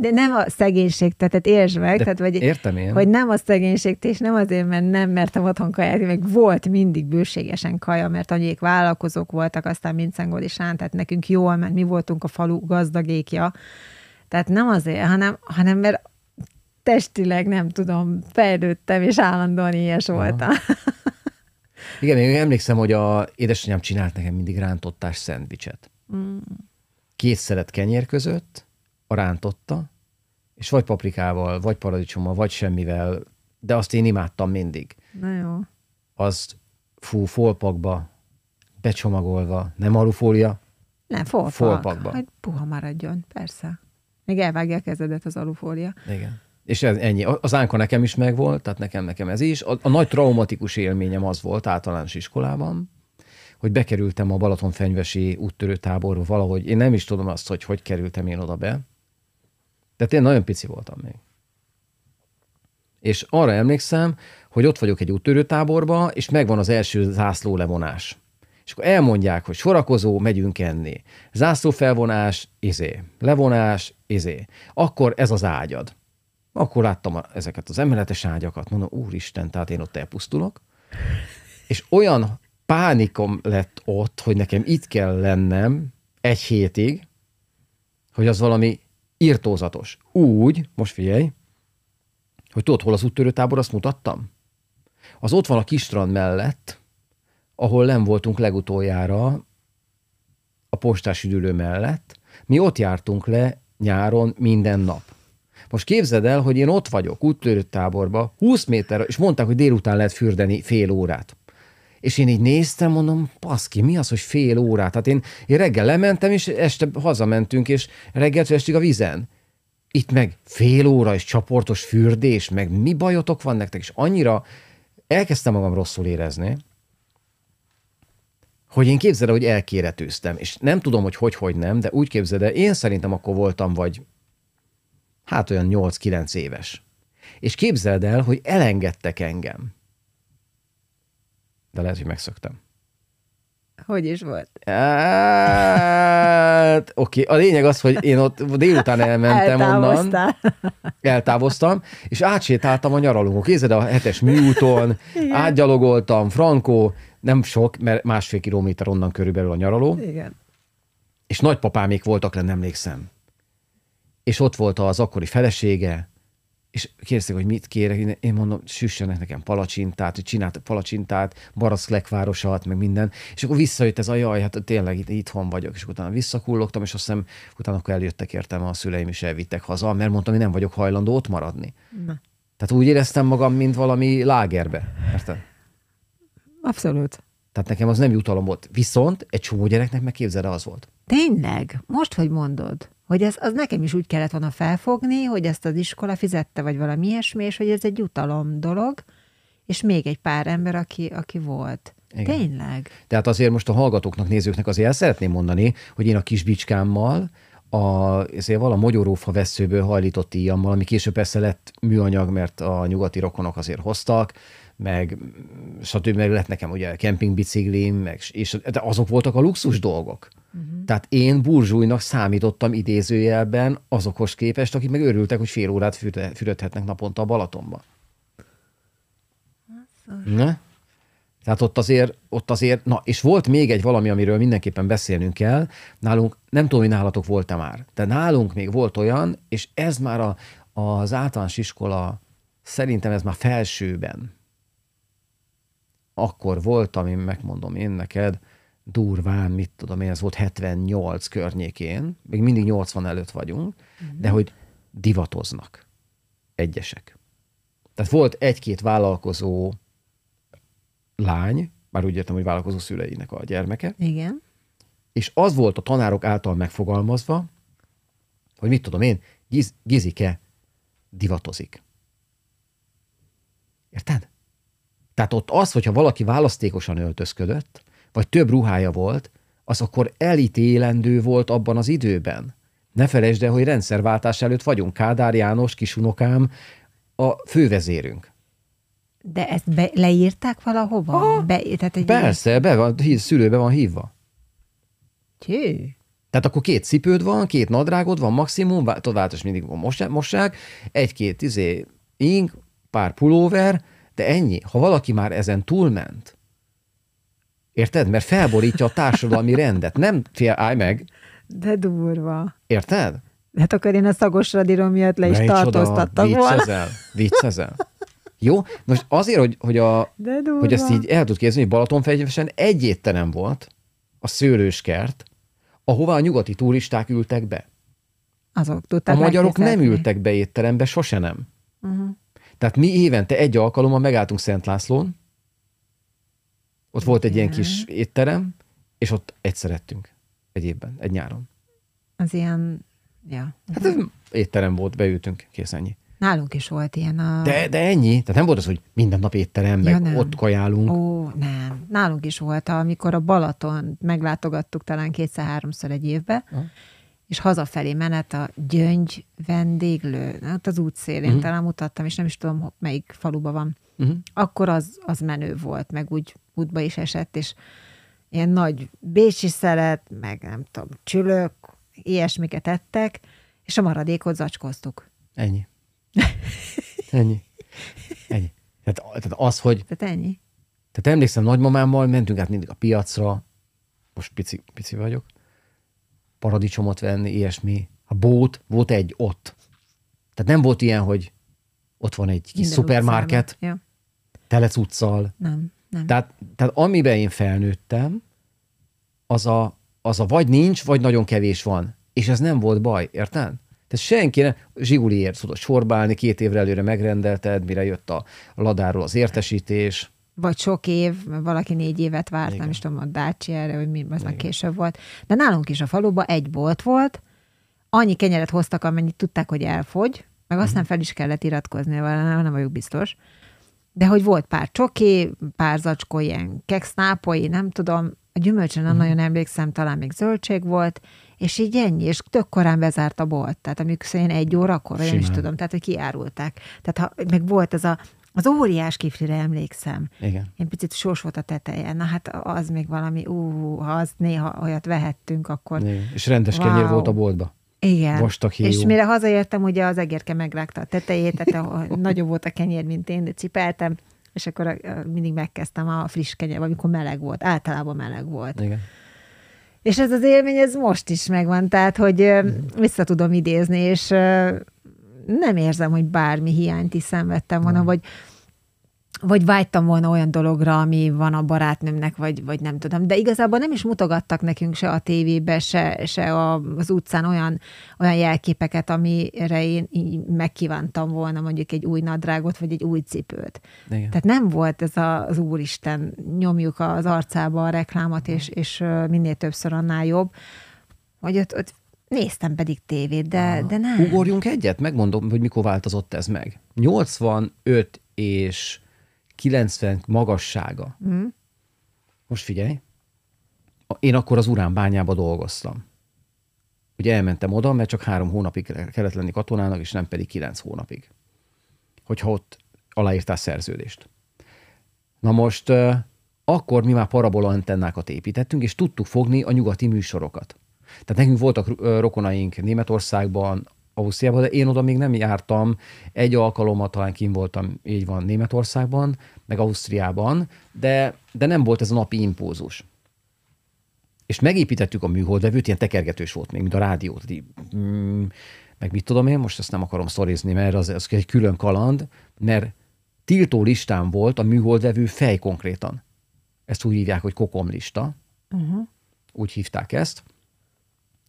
de nem a szegénység, tehát értsd meg, de tehát, vagy, értem én. hogy nem a szegénység, és nem azért, mert nem mertem otthon kaját, meg volt mindig bőségesen kaja, mert anyék vállalkozók voltak, aztán Mincengol is án, tehát nekünk jól ment, mi voltunk a falu gazdagékja. Tehát nem azért, hanem, hanem mert testileg nem tudom, fejlődtem, és állandóan ilyes voltam. Igen, én emlékszem, hogy a édesanyám csinált nekem mindig rántottás szendvicset. Mm. Két szelet kenyér között, a rántotta, és vagy paprikával, vagy paradicsommal, vagy semmivel, de azt én imádtam mindig. Na jó. Azt fú, folpakba, becsomagolva, nem alufólia, nem, folpak. Folpakba. Hogy puha maradjon, persze. Még elvágja a kezedet az alufólia. Igen. És ez ennyi. Az Ánka nekem is megvolt, tehát nekem, nekem ez is. A, a nagy traumatikus élményem az volt általános iskolában, hogy bekerültem a Balatonfenyvesi úttörő valahogy. Én nem is tudom azt, hogy hogy kerültem én oda be. De én nagyon pici voltam még. És arra emlékszem, hogy ott vagyok egy úttörő táborba, és megvan az első zászló levonás. És akkor elmondják, hogy sorakozó, megyünk enni. Zászló felvonás, izé. Levonás, izé. Akkor ez az ágyad. Akkor láttam ezeket az emeletes ágyakat, mondom, úristen, tehát én ott elpusztulok. És olyan pánikom lett ott, hogy nekem itt kell lennem egy hétig, hogy az valami írtózatos. Úgy, most figyelj, hogy tudod, hol az úttörőtábor, azt mutattam? Az ott van a kistrand mellett, ahol nem voltunk legutoljára a postás üdülő mellett. Mi ott jártunk le nyáron minden nap. Most képzeld el, hogy én ott vagyok, úttörő táborba, 20 méter, és mondták, hogy délután lehet fürdeni fél órát. És én így néztem, mondom, paszki, mi az, hogy fél órát? Tehát én, én reggel lementem, és este hazamentünk, és reggel estig a vizen. Itt meg fél óra és csoportos fürdés, meg mi bajotok van nektek? És annyira elkezdtem magam rosszul érezni, hogy én képzeld hogy elkéretőztem, és nem tudom, hogy hogy, hogy nem, de úgy képzeld el, én szerintem akkor voltam vagy hát olyan 8-9 éves. És képzeld el, hogy elengedtek engem. De lehet, hogy megszöktem. Hogy is volt? Hát, oké, okay. a lényeg az, hogy én ott délután elmentem onnan. Eltávoztam, és átsétáltam a nyaralónkon. Kézed a hetes műúton, átgyalogoltam, Frankó, nem sok, mert másfél kilométer onnan körülbelül a nyaraló. Igen. És nagypapámék voltak nem emlékszem és ott volt az akkori felesége, és kérdezték, hogy mit kérek, én mondom, süssenek nekem palacsintát, hogy csináltak palacsintát, Baraszklekvárosat, meg minden, és akkor visszajött ez a jaj, hát tényleg itt, itthon vagyok, és utána visszakullogtam, és azt hiszem, utána akkor eljöttek értem, a szüleim is elvittek haza, mert mondtam, hogy nem vagyok hajlandó ott maradni. Na. Tehát úgy éreztem magam, mint valami lágerbe. Érted? Abszolút. Tehát nekem az nem jutalom volt. Viszont egy csomó gyereknek megképzeld, az volt. Tényleg? Most, hogy mondod? Hogy ez, az nekem is úgy kellett volna felfogni, hogy ezt az iskola fizette, vagy valami ilyesmi, és hogy ez egy jutalom dolog, és még egy pár ember, aki, aki volt. Igen. Tényleg? Tehát azért most a hallgatóknak, nézőknek azért el szeretném mondani, hogy én a kis bicskámmal, a, azért vala mogyorófa veszőből hajlított íjammal, ami később persze lett műanyag, mert a nyugati rokonok azért hoztak, meg stb. meg lett nekem ugye kempingbiciklim, meg, és de azok voltak a luxus dolgok. Uh-huh. Tehát én burzsújnak számítottam idézőjelben azokhoz képest, akik meg örültek, hogy fél órát fürödhetnek naponta a Balatonba. Ne? Tehát ott azért, ott azért, na, és volt még egy valami, amiről mindenképpen beszélnünk kell. Nálunk, nem tudom, hogy nálatok volt-e már, de nálunk még volt olyan, és ez már a, az általános iskola, szerintem ez már felsőben, akkor volt, ami megmondom én neked, durván, mit tudom én, ez volt 78 környékén, még mindig 80 előtt vagyunk, uh-huh. de hogy divatoznak egyesek. Tehát volt egy-két vállalkozó lány, már úgy értem, hogy vállalkozó szüleinek a gyermeke. Igen. És az volt a tanárok által megfogalmazva, hogy mit tudom én, Giz, Gizike divatozik. Érted? Tehát ott az, hogyha valaki választékosan öltözködött, vagy több ruhája volt, az akkor elítélendő volt abban az időben. Ne felejtsd el, hogy rendszerváltás előtt vagyunk. Kádár János, kisunokám, a fővezérünk. De ezt be, leírták valahova? Be, tehát egy Persze, be van, szülőbe van hívva. Tjű. Tehát akkor két cipőd van, két nadrágod van maximum, változás mindig van mosság, egy-két izé, ing, pár pulóver, de ennyi. Ha valaki már ezen túlment, érted? Mert felborítja a társadalmi rendet. Nem fél, állj meg. De durva. Érted? Hát akkor én a szagos radírom miatt le is tartóztattam volna. Viccezel, viccezel. Jó? Most azért, hogy, hogy, a, hogy ezt így el tud képzelni, hogy Balatonfegyvesen egy étterem volt, a szőlőskert, ahová a nyugati turisták ültek be. Azok tudták A magyarok nem ültek be étterembe, sose nem. Uh-huh. Tehát mi évente egy alkalommal megálltunk Szent Lászlón, ott volt egy ilyen kis étterem, és ott egyszer ettünk egy évben, egy nyáron. Az ilyen, ja. Hát ez étterem volt, beültünk, kész ennyi. Nálunk is volt ilyen a... De, de ennyi? Tehát nem volt az, hogy minden nap étterem, ja, meg nem. ott kajálunk. Ó, nem. Nálunk is volt, amikor a Balaton meglátogattuk talán kétszer-háromszor egy évbe, ha és hazafelé menet a Gyöngy vendéglő, ott az útszélén uh-huh. talán mutattam, és nem is tudom, melyik faluba van. Uh-huh. Akkor az, az menő volt, meg úgy útba is esett, és ilyen nagy bécsi szelet, meg nem tudom, csülök, ilyesmiket ettek, és a maradékot zacskóztuk. Ennyi. Ennyi. Ennyi. Tehát, tehát az, hogy... Tehát ennyi. Tehát emlékszem, nagymamámmal mentünk át mindig a piacra, most pici, pici vagyok, paradicsomot venni, ilyesmi. A bót, volt egy ott. Tehát nem volt ilyen, hogy ott van egy kis Minden szupermarket, ja. tele cuccal. Nem, nem. Tehát, tehát amiben én felnőttem, az a, az a vagy nincs, vagy nagyon kevés van. És ez nem volt baj, érted? Tehát senki nem, Zsiguliért tudod sorbálni, két évre előre megrendelted, mire jött a ladáról az értesítés vagy sok év, valaki négy évet várt, Igen. nem is tudom, a Dácsi erre, hogy mi, az már később volt. De nálunk is a faluban egy bolt volt, annyi kenyeret hoztak, amennyit tudták, hogy elfogy, meg aztán mhm. fel is kellett iratkozni, nem vagyok biztos. De hogy volt pár csoki, pár zacskó, ilyen keksznápoi, nem tudom, a gyümölcsön nem uh-huh. nagyon emlékszem, talán még zöldség volt, és így ennyi, és tök korán bezárt a bolt. Tehát amikor szerint egy órakor, vagy nem is tudom, tehát hogy kiárulták. Tehát ha, meg volt ez a az óriás kiflire emlékszem. Igen. Én picit sós volt a teteje. Na hát az még valami, ú, ha az néha olyat vehettünk, akkor... Igen. És rendes wow. kenyér volt a boltba. Igen. Vastag És mire hazaértem, ugye az egérke megrágta a tetejét, tehát nagyobb volt a kenyér, mint én, de cipeltem, és akkor mindig megkezdtem a friss kenyér, amikor meleg volt. Általában meleg volt. Igen. És ez az élmény, ez most is megvan, tehát, hogy vissza tudom idézni, és nem érzem, hogy bármi hiányt is szenvedtem volna, vagy vagy vágytam volna olyan dologra, ami van a barátnőmnek, vagy, vagy nem tudom. De igazából nem is mutogattak nekünk se a tévébe, se, se a, az utcán olyan, olyan jelképeket, amire én így megkívántam volna mondjuk egy új nadrágot, vagy egy új cipőt. Igen. Tehát nem volt ez a, az úristen, nyomjuk az arcába a reklámot, és, és minél többször annál jobb. Vagy ott, ott néztem pedig tévét, de, de nem. Ugorjunk egyet, megmondom, hogy mikor változott ez meg. 85 és 90 magassága. Mm. Most figyelj, én akkor az uránbányába dolgoztam. Ugye elmentem oda, mert csak három hónapig kellett lenni katonának, és nem pedig kilenc hónapig. Hogyha ott aláírtál szerződést. Na most akkor mi már parabola antennákat építettünk, és tudtuk fogni a nyugati műsorokat. Tehát nekünk voltak rokonaink Németországban, Ausztriában, de én oda még nem jártam. Egy alkalommal talán kim voltam, így van, Németországban, meg Ausztriában, de, de nem volt ez a napi impulzus. És megépítettük a műholdvevőt, ilyen tekergetős volt még, mint a rádió. Mm, meg mit tudom én, most ezt nem akarom szorizni, mert az, az egy külön kaland, mert tiltó listán volt a műholdvevő fej konkrétan. Ezt úgy hívják, hogy kokomlista. Uh-huh. Úgy hívták ezt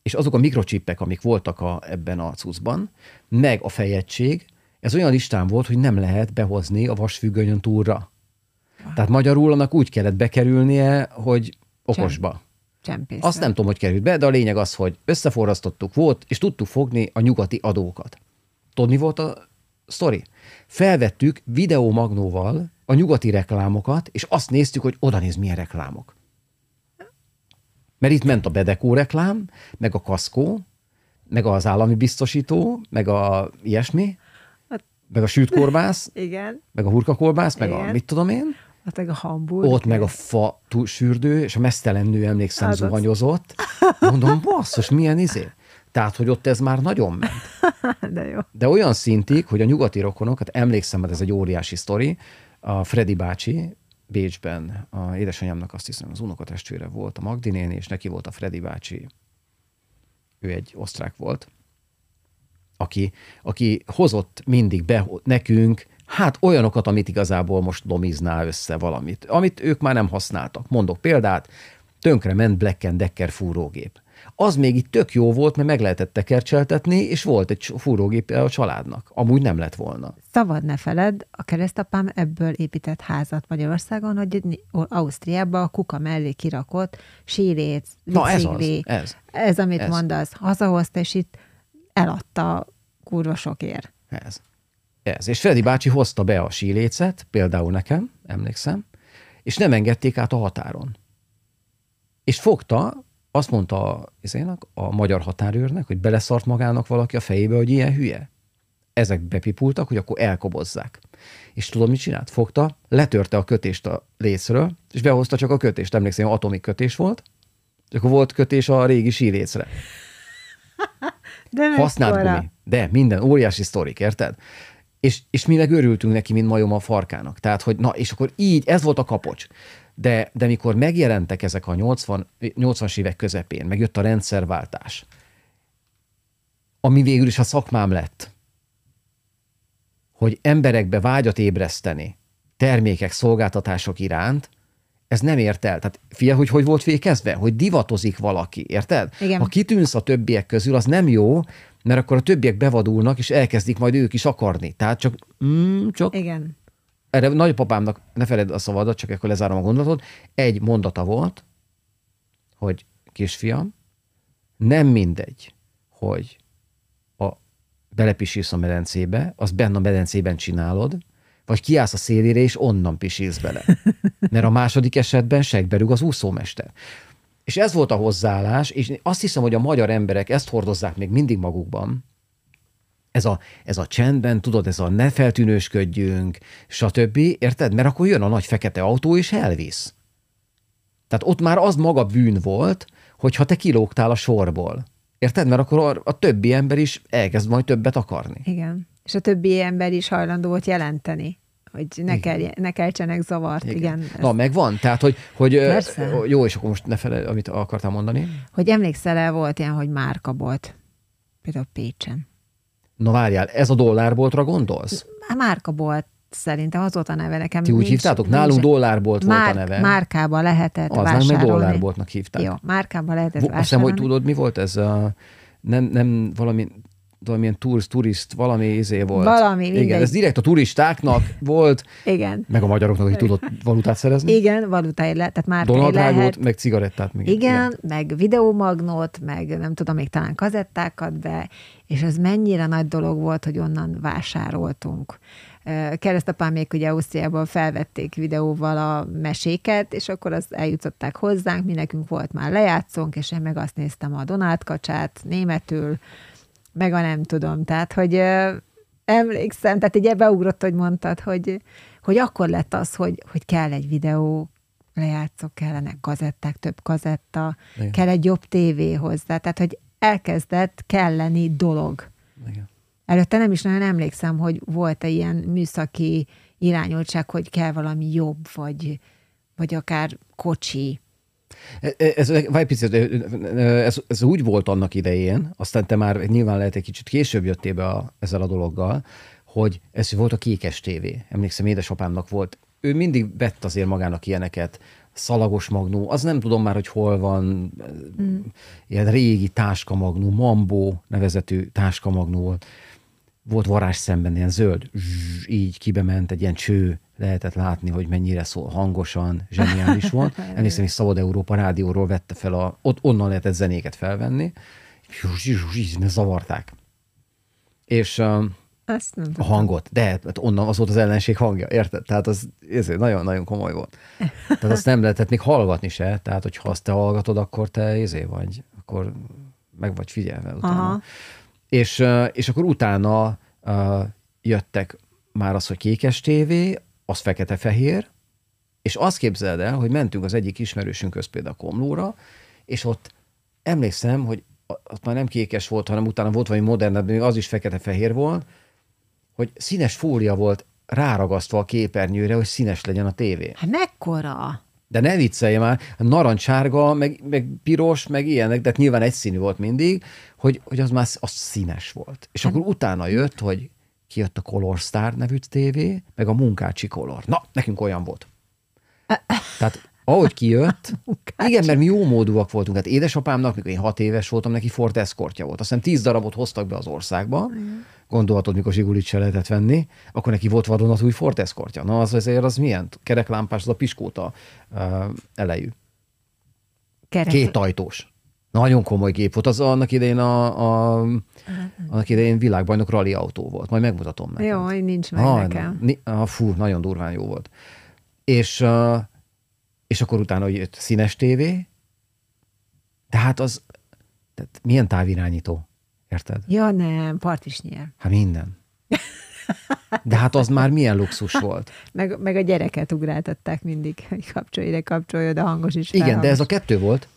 és azok a mikrocsippek, amik voltak a, ebben a cuccban, meg a fejegység, ez olyan listán volt, hogy nem lehet behozni a vasfüggönyön túlra. Tehát magyarul annak úgy kellett bekerülnie, hogy okosba. Csempészre. Azt nem tudom, hogy került be, de a lényeg az, hogy összeforrasztottuk volt, és tudtuk fogni a nyugati adókat. Tudni volt a sztori? Felvettük videómagnóval a nyugati reklámokat, és azt néztük, hogy oda néz milyen reklámok. Mert itt ment a Bedekó reklám, meg a kaszkó, meg az állami biztosító, meg a ilyesmi, hát, meg a sült korbász, igen. meg a hurkakolbász, meg igen. a mit tudom én. Ott meg a hamburg. Ott meg a fa sürdő, és a mesztelen nő, emlékszem, hát zuhanyozott. Mondom, basszus, milyen izé. Tehát, hogy ott ez már nagyon ment. De jó. De olyan szintig, hogy a nyugati rokonok, hát emlékszem, mert ez egy óriási sztori, a Freddy bácsi, Bécsben a édesanyámnak azt hiszem az unokatestvére volt a Magdinén, és neki volt a Freddy bácsi. Ő egy osztrák volt, aki, aki hozott mindig be nekünk hát olyanokat, amit igazából most lomizná össze valamit, amit ők már nem használtak. Mondok példát, tönkre ment Black Decker fúrógép az még itt tök jó volt, mert meg lehetett tekercseltetni, és volt egy fúrógép a családnak. Amúgy nem lett volna. Szabad ne feled, a keresztapám ebből épített házat Magyarországon, hogy Ausztriában a kuka mellé kirakott sírét, Na ez az, ez. Ez, amit ez. mondasz. Hazahozta, és itt eladta kurva sokért. Ez. Ez. És Freddy bácsi hozta be a sílécet, például nekem, emlékszem, és nem engedték át a határon. És fogta, azt mondta a, a magyar határőrnek, hogy beleszart magának valaki a fejébe, hogy ilyen hülye. Ezek bepipultak, hogy akkor elkobozzák. És tudod, mit csinált? Fogta, letörte a kötést a lécről, és behozta csak a kötést. Emlékszem, atomik kötés volt, és akkor volt kötés a régi sílécre. De Használt gumi. De minden, óriási sztorik, érted? És, és mi meg örültünk neki, mint majom a farkának. Tehát, hogy na, és akkor így, ez volt a kapocs de, de mikor megjelentek ezek a 80, 80-as évek közepén, megjött a rendszerváltás, ami végül is a szakmám lett, hogy emberekbe vágyat ébreszteni termékek, szolgáltatások iránt, ez nem ért el. Tehát fia, hogy hogy volt fékezve? Hogy divatozik valaki, érted? Igen. Ha kitűnsz a többiek közül, az nem jó, mert akkor a többiek bevadulnak, és elkezdik majd ők is akarni. Tehát csak, mm, csak Igen erre nagypapámnak, ne feled a szavadat, csak akkor lezárom a gondolatot, egy mondata volt, hogy kisfiam, nem mindegy, hogy a belepisílsz a medencébe, azt benne a medencében csinálod, vagy kiállsz a szélére, és onnan pisilsz bele. Mert a második esetben segberüg az úszómester. És ez volt a hozzáállás, és azt hiszem, hogy a magyar emberek ezt hordozzák még mindig magukban, ez a, ez a csendben, tudod, ez a ne feltűnősködjünk, stb. Érted? Mert akkor jön a nagy fekete autó, és elvisz. Tehát ott már az maga bűn volt, hogyha te kilógtál a sorból. Érted? Mert akkor a, többi ember is elkezd majd többet akarni. Igen. És a többi ember is hajlandó volt jelenteni hogy ne, kell, ne keltsenek zavart. Igen. igen Na, megvan? Tehát, hogy, hogy Persze. jó, és akkor most ne feled, amit akartál mondani. Hogy emlékszel el, volt ilyen, hogy márka volt. Például Pécsen Na várjál, ez a dollárboltra gondolsz? A márkabolt szerintem az volt a neve nekem. Ti úgy nincs- hívtátok? nincs- Nálunk dollárbolt volt a neve. Márkába lehetett az, vásárolni. meg dollárboltnak hívták. Jó, márkába lehetett Vo- Azt hiszem, hogy vásárolni. tudod, mi volt ez a... Nem, nem valami valamilyen turist, turist, valami izé volt. Valami, Igen, mindegy. ez direkt a turistáknak volt, Igen. meg a magyaroknak, hogy tudott valutát szerezni. Igen, valutáért lehet, tehát márkáért Donald lehet. meg cigarettát. Még Igen, meg videómagnót, meg nem tudom, még talán kazettákat be, és ez mennyire nagy dolog volt, hogy onnan vásároltunk. Ö, Keresztapám még ugye Ausztriában felvették videóval a meséket, és akkor azt eljutották hozzánk, mi nekünk volt már lejátszónk, és én meg azt néztem a Donát kacsát németül, meg a nem tudom, tehát, hogy ö, emlékszem, tehát így beugrott, hogy mondtad, hogy, hogy akkor lett az, hogy, hogy kell egy videó, lejátszók kellenek, kazetták, több kazetta, Igen. kell egy jobb tévé hozzá, tehát, hogy elkezdett kelleni dolog. Igen. Előtte nem is nagyon emlékszem, hogy volt-e ilyen műszaki irányultság, hogy kell valami jobb, vagy, vagy akár kocsi. Ez, ez, várj picit, ez, ez úgy volt annak idején, aztán te már nyilván lehet egy kicsit később jöttél be a, ezzel a dologgal, hogy ez volt a kékes tévé. Emlékszem, édesapámnak volt. Ő mindig vett azért magának ilyeneket, szalagos magnó, az nem tudom már, hogy hol van, mm. ilyen régi táskamagnó, Mambó nevezetű táskamagnó volt. Volt varázs szemben, ilyen zöld, zsss, így kibement, egy ilyen cső, lehetett látni, hogy mennyire szól hangosan, zseniális volt. Emlékszem, hogy Szabad Európa rádióról vette fel, a, ott onnan lehetett zenéket felvenni, zsuzsi, mert zavarták. És um, Azt nem a hangot, de hát onnan az volt az ellenség hangja, érted? Tehát az nagyon-nagyon komoly volt. Tehát azt nem lehetett még hallgatni se, tehát hogyha azt te hallgatod, akkor te izé vagy, akkor meg vagy figyelve utána. Aha. És, és akkor utána jöttek már az, hogy kékes tévé, az fekete-fehér, és azt képzeld el, hogy mentünk az egyik ismerősünkhöz például Komlóra, és ott emlékszem, hogy ott már nem kékes volt, hanem utána volt valami modernebb, még az is fekete-fehér volt, hogy színes fólia volt ráragasztva a képernyőre, hogy színes legyen a tévé. Hát mekkora? De ne viccelj már, narancsárga, meg, meg piros, meg ilyenek, de hát nyilván egyszínű volt mindig, hogy, hogy az már az színes volt. És akkor utána jött, hogy kijött a Color Star nevű tévé, meg a Munkácsi Color. Na, nekünk olyan volt. Tehát ahogy kijött, igen, mert mi jó módúak voltunk. Hát édesapámnak, mikor én hat éves voltam, neki Ford Escortja volt. Aztán tíz darabot hoztak be az országba. Gondolhatod, mikor Zsigulit se lehetett venni, akkor neki volt vadonatúj Ford Escortja. Na, az azért az milyen? Kereklámpás, az a piskóta uh, elejű. Kerek. Két ajtós. Nagyon komoly gép volt. Az annak idején a, a annak idején világbajnok rally autó volt. Majd megmutatom neked. Jó, nincs meg Ah, nekem. ni- ah, fú, nagyon durván jó volt. És, uh, és akkor utána jött színes tévé, tehát az, tehát milyen távirányító, érted? Ja, nem, partvisnyer. Hát minden. De hát az már milyen luxus volt. Meg, meg a gyereket ugráltatták mindig, hogy kapcsolj ide, kapcsolj oda, hangos is. Igen, de felhangos. ez a kettő volt.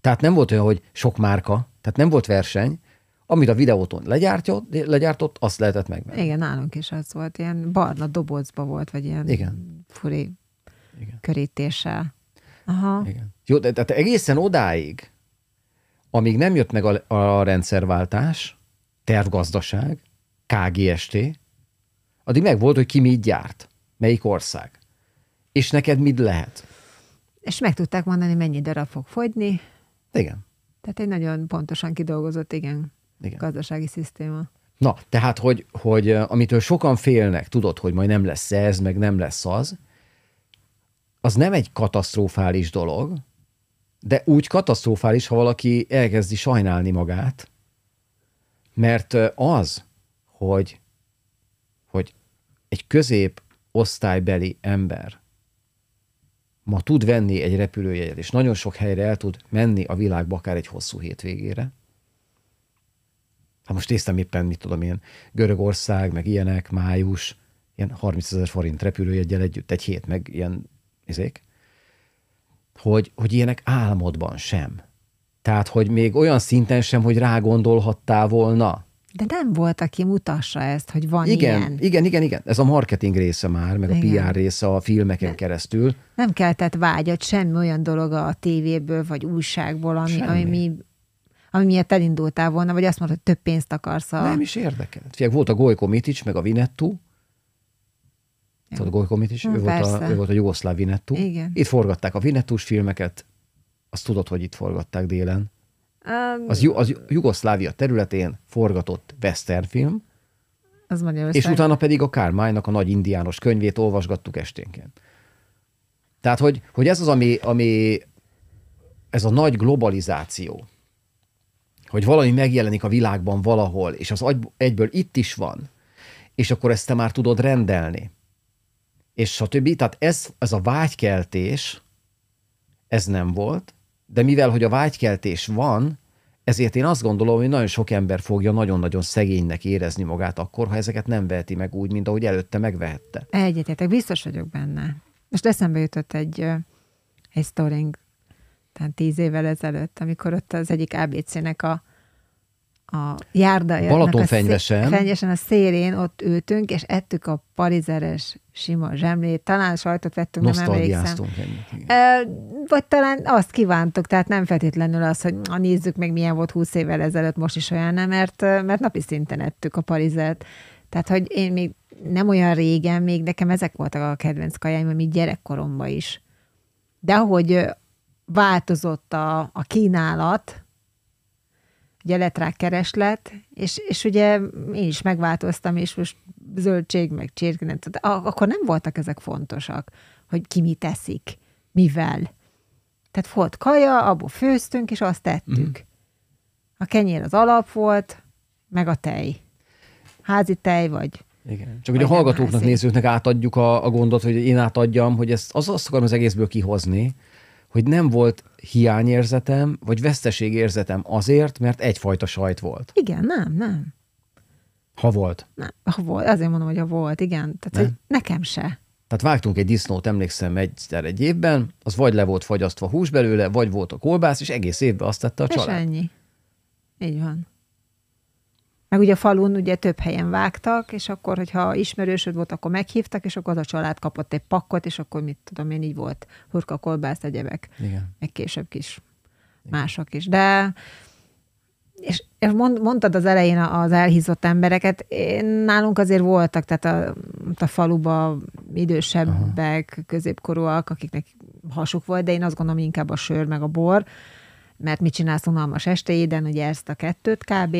Tehát nem volt olyan, hogy sok márka, tehát nem volt verseny, amit a videóton legyártott, legyártott azt lehetett megvenni. Igen, nálunk is az volt, ilyen barna dobozba volt, vagy ilyen Igen. furi Igen. körítéssel. Aha. Igen. Jó, de tehát egészen odáig, amíg nem jött meg a, a rendszerváltás, tervgazdaság, KGST, addig meg volt, hogy ki mit gyárt, melyik ország. És neked mit lehet. És meg tudták mondani, mennyi darab fog fogyni. Igen. Tehát egy nagyon pontosan kidolgozott, igen, Igen. gazdasági szisztéma. Na, tehát, hogy, hogy eh, amitől sokan félnek, tudod, hogy majd nem lesz ez, meg nem lesz az, az nem egy katasztrofális dolog, de úgy katasztrofális, ha valaki elkezdi sajnálni magát, mert az, hogy, hogy egy közép osztálybeli ember ma tud venni egy repülőjegyet, és nagyon sok helyre el tud menni a világba, akár egy hosszú hétvégére, Hát most néztem éppen, mit tudom én, Görögország, meg ilyenek, május, ilyen 30 ezer forint repülőjegyel együtt, egy hét, meg ilyen izék, hogy, hogy ilyenek álmodban sem. Tehát, hogy még olyan szinten sem, hogy rágondolhattál volna. De nem volt, aki mutassa ezt, hogy van Igen, ilyen. igen, igen, igen. Ez a marketing része már, meg a Igen. PR része a filmeken keresztül. Nem keltett vágyat semmi olyan dolog a tévéből, vagy újságból, ami, Semmi. ami mi, ami miatt elindultál volna, vagy azt mondod, hogy több pénzt akarsz a... Nem is érdekel. Figyelj, volt a Gojko Mitic, meg a Vinettu. Tudod, a Gojko Mitic? Hm, Ő volt, a, ő volt a jugoszláv Vinettu. Igen. Itt forgatták a Vinettús filmeket. Azt tudod, hogy itt forgatták délen. Um, Az, Ju- az Jugoszlávia területén forgatott western film, az és utána pedig a Kármánynak a nagy indiános könyvét olvasgattuk esténként. Tehát, hogy, hogy ez az, ami, ami ez a nagy globalizáció, hogy valami megjelenik a világban valahol, és az agy- egyből itt is van, és akkor ezt te már tudod rendelni, és stb. Tehát ez, ez a vágykeltés, ez nem volt, de mivel, hogy a vágykeltés van, ezért én azt gondolom, hogy nagyon sok ember fogja nagyon-nagyon szegénynek érezni magát akkor, ha ezeket nem veheti meg úgy, mint ahogy előtte megvehette. Egyetértek, biztos vagyok benne. Most eszembe jutott egy, egy sztorink, tehát tíz évvel ezelőtt, amikor ott az egyik ABC-nek a, a járda Balatonfenyvesen. A, fenyvesen a szélén ott ültünk, és ettük a parizeres sima zsemlét, talán sajtot vettünk, nem emlékszem. Ennyit. Ö, Vagy talán azt kívántuk, tehát nem feltétlenül az, hogy na, nézzük meg, milyen volt 20 évvel ezelőtt, most is olyan nem, mert, mert napi szinten ettük a parizet. Tehát, hogy én még nem olyan régen, még nekem ezek voltak a kedvenc kajáim, ami gyerekkoromban is. De ahogy változott a, a kínálat, ugye lett rá kereslet, és, és ugye én is megváltoztam, és most zöldség, meg csirke, nem tudom, akkor nem voltak ezek fontosak, hogy ki mit teszik, mivel. Tehát volt kaja, abból főztünk, és azt tettük. Mm. A kenyér az alap volt, meg a tej. Házi tej, vagy Igen. Csak hogy a hallgatóknak, házi. nézőknek átadjuk a, a gondot, hogy én átadjam, hogy ezt, az azt akarom az egészből kihozni, hogy nem volt hiányérzetem, vagy veszteségérzetem azért, mert egyfajta sajt volt. igen, nem, nem. Ha volt. nem. Ha volt, azért mondom, hogy ha volt, igen. Tehát, Nem? hogy nekem se. Tehát vágtunk egy disznót, emlékszem, egyszer egy évben, az vagy le volt fagyasztva hús belőle, vagy volt a kolbász, és egész évben azt tette a És család. ennyi. Így van. Meg ugye a falun ugye több helyen vágtak, és akkor, hogyha ismerősöd volt, akkor meghívtak, és akkor az a család kapott egy pakkot, és akkor mit tudom én, így volt hurka, kolbász, egyebek, Igen. meg később is mások is. De és és mond, mondtad az elején az elhízott embereket, én, nálunk azért voltak, tehát a, a faluba idősebbek, Aha. középkorúak, akiknek hasuk volt, de én azt gondolom inkább a sör meg a bor, mert mit csinálsz unalmas estéiden, ugye ezt a kettőt kb.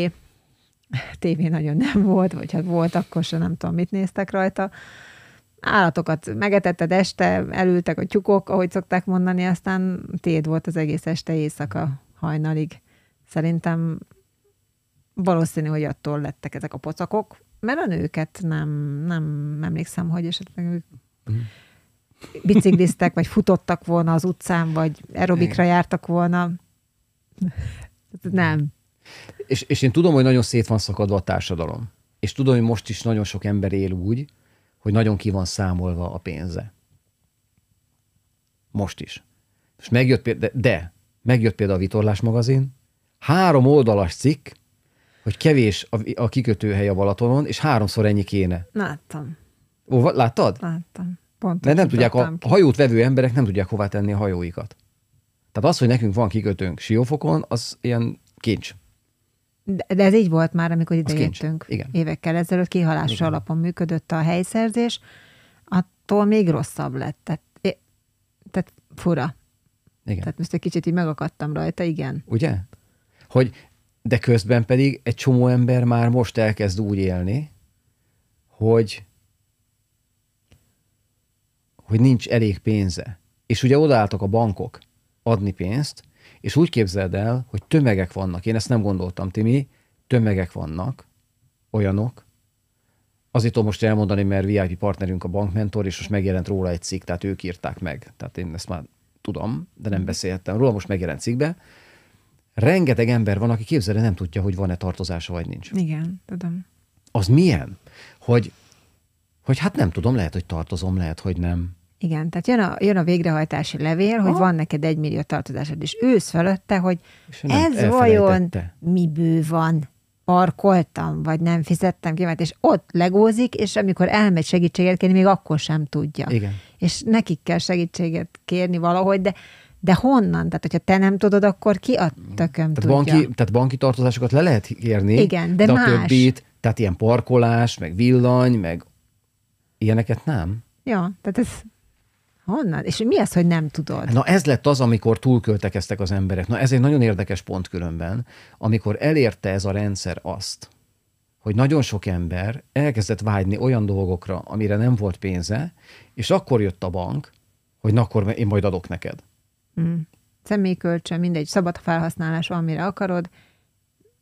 Tévé nagyon nem volt, vagy hát volt, akkor sem nem tudom, mit néztek rajta. Állatokat megetetted este, elültek a tyukok, ahogy szokták mondani, aztán téd volt az egész este éjszaka hajnalig. Szerintem valószínű, hogy attól lettek ezek a pocakok, mert a nőket nem, nem emlékszem, hogy esetleg ők bicikliztek, vagy futottak volna az utcán, vagy aerobikra jártak volna. Nem. És, és én tudom, hogy nagyon szét van szakadva a társadalom. És tudom, hogy most is nagyon sok ember él úgy, hogy nagyon ki van számolva a pénze. Most is. És megjött például, de, de megjött például a Vitorlás magazin, három oldalas cikk, hogy kevés a, a kikötőhely a Balatonon, és háromszor ennyi kéne. Láttam. Ó, láttad? Láttam. Pont Mert nem tudják, a ki. hajót vevő emberek nem tudják hová tenni a hajóikat. Tehát az, hogy nekünk van kikötőnk Siófokon, az ilyen kincs. De, ez így volt már, amikor ide jöttünk. Évekkel ezelőtt kihalás Igen. alapon működött a helyszerzés, attól még rosszabb lett. Tehát, é- tehát fura. Igen. Tehát most egy kicsit így megakadtam rajta, igen. Ugye? Hogy, de közben pedig egy csomó ember már most elkezd úgy élni, hogy hogy nincs elég pénze. És ugye odaálltak a bankok adni pénzt, és úgy képzeld el, hogy tömegek vannak. Én ezt nem gondoltam, Timi, tömegek vannak, olyanok. Azért tudom most elmondani, mert VIP partnerünk a bankmentor, és most megjelent róla egy cikk, tehát ők írták meg. Tehát én ezt már tudom, de nem beszélhettem róla, most megjelent cikkbe. Rengeteg ember van, aki képzelje nem tudja, hogy van-e tartozása, vagy nincs. Igen, tudom. Az milyen? Hogy, hogy hát nem tudom, lehet, hogy tartozom, lehet, hogy nem. Igen, tehát jön a, jön a végrehajtási levél, hogy Aha. van neked egy millió tartozásod, és ősz fölötte, hogy ez vajon miből van, parkoltam, vagy nem fizettem ki, és ott legózik, és amikor elmegy segítséget kérni, még akkor sem tudja. Igen. És nekik kell segítséget kérni valahogy, de De honnan? Tehát, hogyha te nem tudod, akkor ki a tököm tehát tudja? banki, tehát banki tartozásokat le lehet kérni, Igen, de de a más. többit, tehát ilyen parkolás, meg villany, meg ilyeneket nem. Ja, tehát ez honnan? És mi az, hogy nem tudod? Na ez lett az, amikor túlköltekeztek az emberek. Na ez egy nagyon érdekes pont különben, amikor elérte ez a rendszer azt, hogy nagyon sok ember elkezdett vágyni olyan dolgokra, amire nem volt pénze, és akkor jött a bank, hogy na akkor én majd adok neked. Mm. Személyi kölcsön, mindegy, szabad felhasználás van, mire akarod,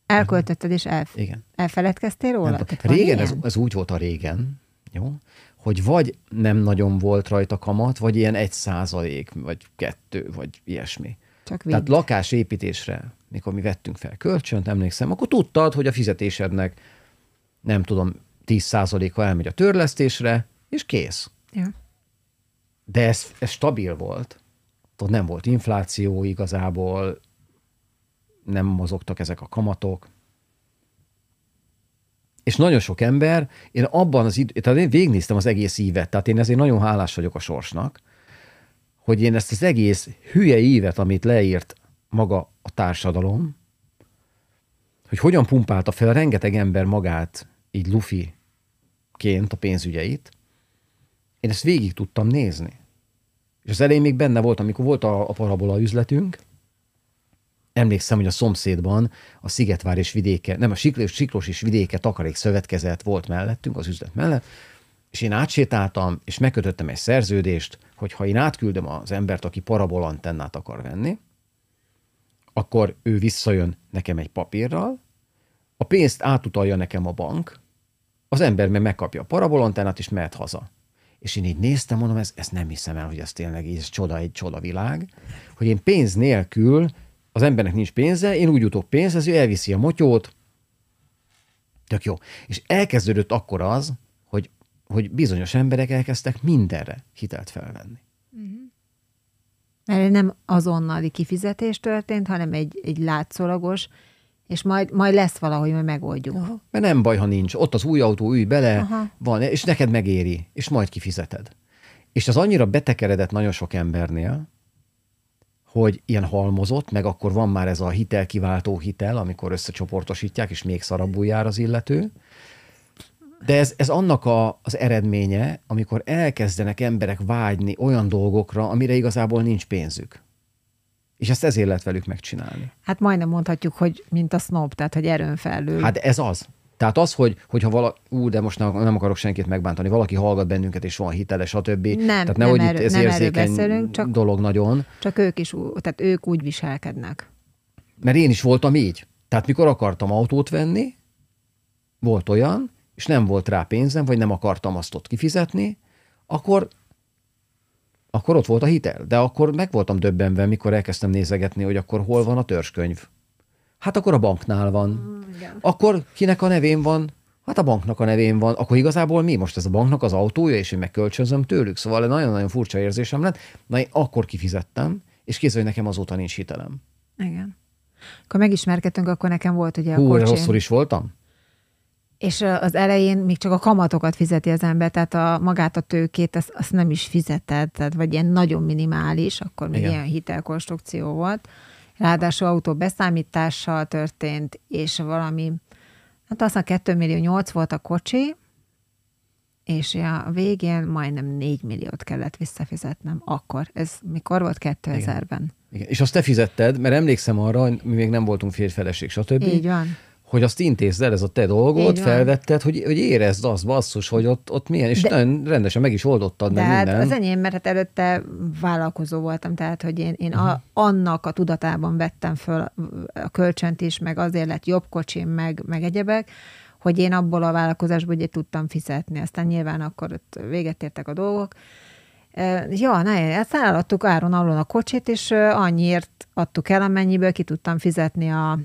elköltötted és elf- Igen. elfeledkeztél róla? Nem, régen ez, ez úgy volt a régen, jó? Hogy vagy nem nagyon volt rajta kamat, vagy ilyen egy százalék, vagy kettő, vagy ilyesmi. Csak Tehát lakásépítésre, mikor mi vettünk fel kölcsönt, emlékszem, akkor tudtad, hogy a fizetésednek nem tudom, 10%-a elmegy a törlesztésre, és kész. Ja. De ez, ez stabil volt. Ott nem volt infláció igazából, nem mozogtak ezek a kamatok. És nagyon sok ember, én abban az idő, tehát én végignéztem az egész ívet, tehát én ezért nagyon hálás vagyok a sorsnak, hogy én ezt az egész hülye ívet, amit leírt maga a társadalom, hogy hogyan pumpálta fel rengeteg ember magát így lufiként a pénzügyeit, én ezt végig tudtam nézni. És az elején még benne volt, amikor volt a, a parabola üzletünk, emlékszem, hogy a szomszédban a Szigetvár és vidéke, nem a Siklós, Siklós és vidéke takarék szövetkezet volt mellettünk, az üzlet mellett, és én átsétáltam, és megkötöttem egy szerződést, hogy ha én átküldöm az embert, aki parabolantennát akar venni, akkor ő visszajön nekem egy papírral, a pénzt átutalja nekem a bank, az ember meg megkapja a parabolantennát, és mehet haza. És én így néztem, mondom, ez, ez nem hiszem el, hogy ez tényleg ez csoda, egy csoda világ, hogy én pénz nélkül, az embernek nincs pénze, én úgy jutok pénzhez, ő elviszi a motyót, tök jó. És elkezdődött akkor az, hogy, hogy bizonyos emberek elkezdtek mindenre hitelt felvenni. Mert nem azonnali kifizetés történt, hanem egy, egy látszólagos, és majd, majd lesz valahogy, majd megoldjuk. Aha. Mert nem baj, ha nincs. Ott az új autó, ülj bele, Aha. van, és neked megéri, és majd kifizeted. És az annyira betekeredett nagyon sok embernél, hogy ilyen halmozott, meg akkor van már ez a hitelkiváltó hitel, amikor összecsoportosítják, és még szarabbul jár az illető. De ez, ez annak a, az eredménye, amikor elkezdenek emberek vágyni olyan dolgokra, amire igazából nincs pénzük. És ezt ezért lehet velük megcsinálni. Hát majdnem mondhatjuk, hogy mint a snob, tehát hogy erőn felül. Hát ez az. Tehát az, hogy, hogyha vala, ú, de most nem, nem akarok senkit megbántani, valaki hallgat bennünket, és van hitele, stb. Nem, Tehát nem nehogy erről- itt ez nem érzékeny beszélünk, csak- dolog nagyon. Csak ők is, tehát ők úgy viselkednek. Mert én is voltam így. Tehát mikor akartam autót venni, volt olyan, és nem volt rá pénzem, vagy nem akartam azt ott kifizetni, akkor, akkor ott volt a hitel. De akkor meg voltam döbbenve, mikor elkezdtem nézegetni, hogy akkor hol van a törzskönyv. Hát akkor a banknál van. Akkor kinek a nevén van? Hát a banknak a nevén van. Akkor igazából mi? Most ez a banknak az autója, és én megkölcsönzöm tőlük. Szóval nagyon-nagyon furcsa érzésem lett. Na én akkor kifizettem, és kézzel, hogy nekem azóta nincs hitelem. Igen. Akkor megismerkedtünk, akkor nekem volt ugye a Hú, kocsim. rosszul is voltam? És az elején még csak a kamatokat fizeti az ember, tehát a, magát a tőkét, azt, azt nem is fizeted, tehát vagy ilyen nagyon minimális, akkor még Igen. ilyen hitelkonstrukció volt. Ráadásul autó beszámítással történt, és valami, hát aztán 2 millió 8 volt a kocsi, és a végén majdnem 4 milliót kellett visszafizetnem akkor. Ez mikor volt? 2000-ben. Igen. És azt te fizetted, mert emlékszem arra, hogy mi még nem voltunk férfeleség, stb. Így van. Hogy azt intézd el, ez a te dolgod, felvetted, hogy, hogy érezd azt, basszus, hogy ott, ott milyen, és De- nagyon rendesen meg is oldottad, De meg hát minden. az enyém, mert hát előtte vállalkozó voltam, tehát hogy én, én Mhm. a, annak a tudatában vettem föl a kölcsönt is, meg azért lett jobb kocsim, meg, meg egyebek, hogy én abból a vállalkozásból ugye tudtam fizetni. Aztán nyilván akkor ott véget értek a dolgok. Ja, ne, aztán eladtuk áron alul a kocsit, és annyiért adtuk el, amennyiből ki tudtam fizetni a,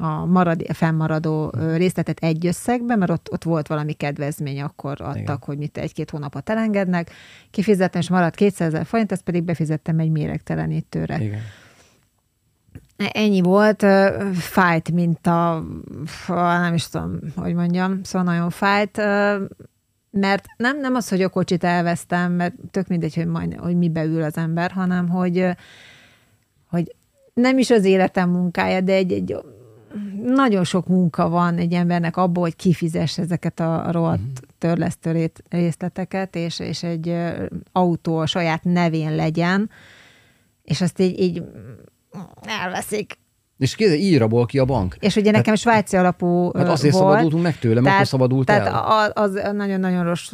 a, marad, a fennmaradó részletet egy összegbe, mert ott, ott volt valami kedvezmény, akkor adtak, Igen. hogy mit egy-két hónapot elengednek. Kifizettem, és maradt 200 ezer forint, ezt pedig befizettem egy méregtelenítőre. Igen. Ennyi volt, fájt, mint a, nem is tudom, hogy mondjam, szóval nagyon fájt, mert nem, nem az, hogy a kocsit elvesztem, mert tök mindegy, hogy, majd, hogy mibe ül az ember, hanem hogy ö, nem is az életem munkája, de egy, egy nagyon sok munka van egy embernek abból, hogy kifizesse ezeket a rohadt uh-huh. törlesztő részleteket, és, és egy autó a saját nevén legyen, és azt így, így elveszik. És ki, így rabol ki a bank. És ugye nekem svájci alapú Hát azért volt, szabadultunk meg tőle, mert akkor szabadult tehát el. Tehát az nagyon-nagyon rossz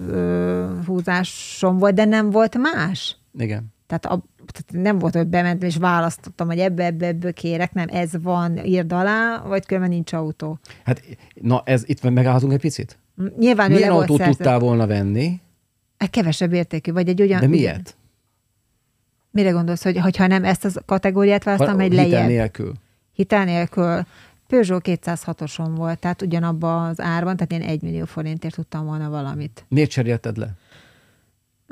húzásom volt, de nem volt más. Igen. Tehát, a, tehát nem volt, hogy bementem és választottam, hogy ebbe, ebbe, ebbe kérek, nem, ez van, írd alá, vagy különben nincs autó. Hát, na, ez itt megállhatunk egy picit? Nyilván Milyen autót szerzett. tudtál volna venni? Egy kevesebb értékű, vagy egy olyan... De miért? Mire gondolsz, hogy ha nem ezt a kategóriát választom, egy lejjebb? Hitel nélkül. Hitel nélkül. Peugeot 206-oson volt, tehát ugyanabban az árban, tehát én egy millió forintért tudtam volna valamit. Miért cserélted le?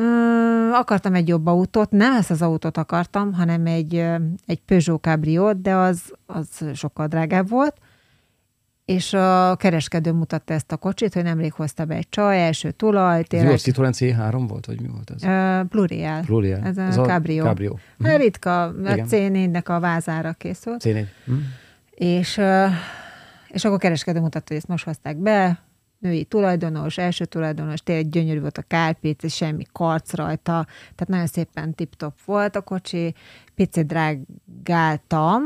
Mm, akartam egy jobb autót, nem ezt az autót akartam, hanem egy, egy Peugeot Cabriot, de az, az sokkal drágább volt, és a kereskedő mutatta ezt a kocsit, hogy nemrég hozta be egy csaj, első tulaj. Tényleg. Ez Citroen C3 volt, vagy mi volt ez? Uh, Pluriel. Pluriel. Ez a, ez a Cabrio. Cabrio. Hát ritka, a C4-nek a vázára készült. C4. Hm. És, és akkor kereskedő mutatta, hogy ezt most hozták be, női tulajdonos, első tulajdonos, tényleg gyönyörű volt a kárpic, semmi karc rajta, tehát nagyon szépen tip-top volt a kocsi, picit drágáltam,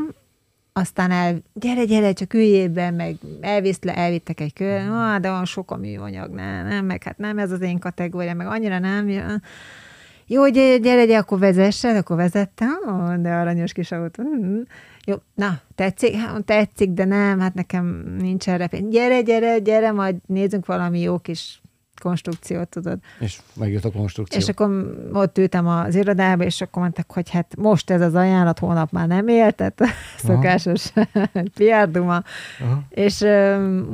aztán el, gyere, gyere, csak üljél meg elvisz le, elvittek egy kör, ah, de van sok a műanyag, nem, nem, meg hát nem ez az én kategória, meg annyira nem, jó, gyere, gyere, gyere akkor vezessen, akkor vezettem, oh, de aranyos kis autó. Mm. Jó, na, tetszik? Hát, tetszik, de nem, hát nekem nincs erre pénz. Gyere, gyere, gyere, majd nézzünk valami jó kis konstrukciót, tudod. És megjött a konstrukció. És akkor ott ültem az irodába, és akkor mondták, hogy hát most ez az ajánlat, hónap már nem él, tehát szokásos PR duma. És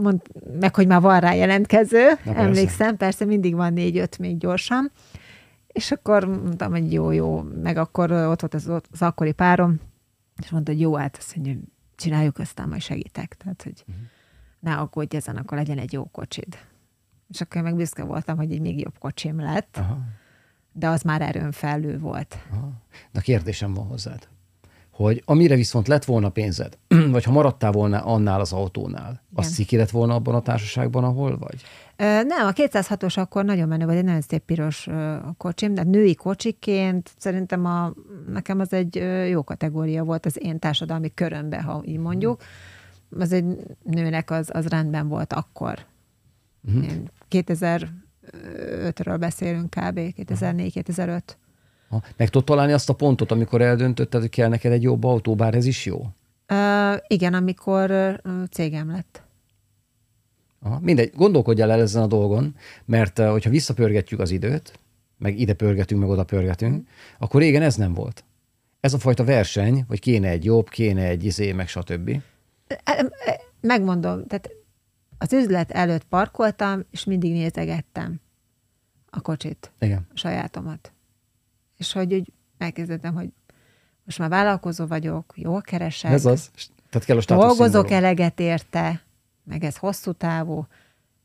mond, meg, hogy már van rá jelentkező, Na, emlékszem, persze. persze mindig van négy-öt még gyorsan. És akkor mondtam, hogy jó, jó, meg akkor ott volt az, az akkori párom, és mondta, hogy jó, hát azt mondja, csináljuk, aztán majd segítek. Tehát, hogy uh-huh. ne aggódj ezen, akkor legyen egy jó kocsid. És akkor meg büszke voltam, hogy egy még jobb kocsim lett, Aha. de az már erőn felül volt. Aha. Na kérdésem van hozzád, hogy amire viszont lett volna pénzed, vagy ha maradtál volna annál az autónál, az ciki lett volna abban a társaságban, ahol vagy? Nem, a 206-os akkor nagyon menő volt, egy nagyon szép piros kocsim, de női kocsiként szerintem a, nekem az egy jó kategória volt az én társadalmi körömbe, ha így mondjuk. Az egy nőnek az, az rendben volt akkor. Uh-huh. 2005-ről beszélünk kb. 2004-2005. Meg tudod találni azt a pontot, amikor eldöntötted, hogy kell neked egy jobb autó, bár ez is jó? Uh, igen, amikor cégem lett. Aha, mindegy, gondolkodjál el ezen a dolgon, mert uh, hogyha visszapörgetjük az időt, meg ide pörgetünk, meg oda pörgetünk, akkor régen ez nem volt. Ez a fajta verseny, hogy kéne egy jobb, kéne egy izé, meg stb. Megmondom, tehát az üzlet előtt parkoltam, és mindig nézegettem a kocsit, Igen. a sajátomat. És hogy úgy elkezdettem, hogy most már vállalkozó vagyok, jól keresek. Ez az. Tehát kell a Dolgozok eleget érte, meg ez hosszú távú.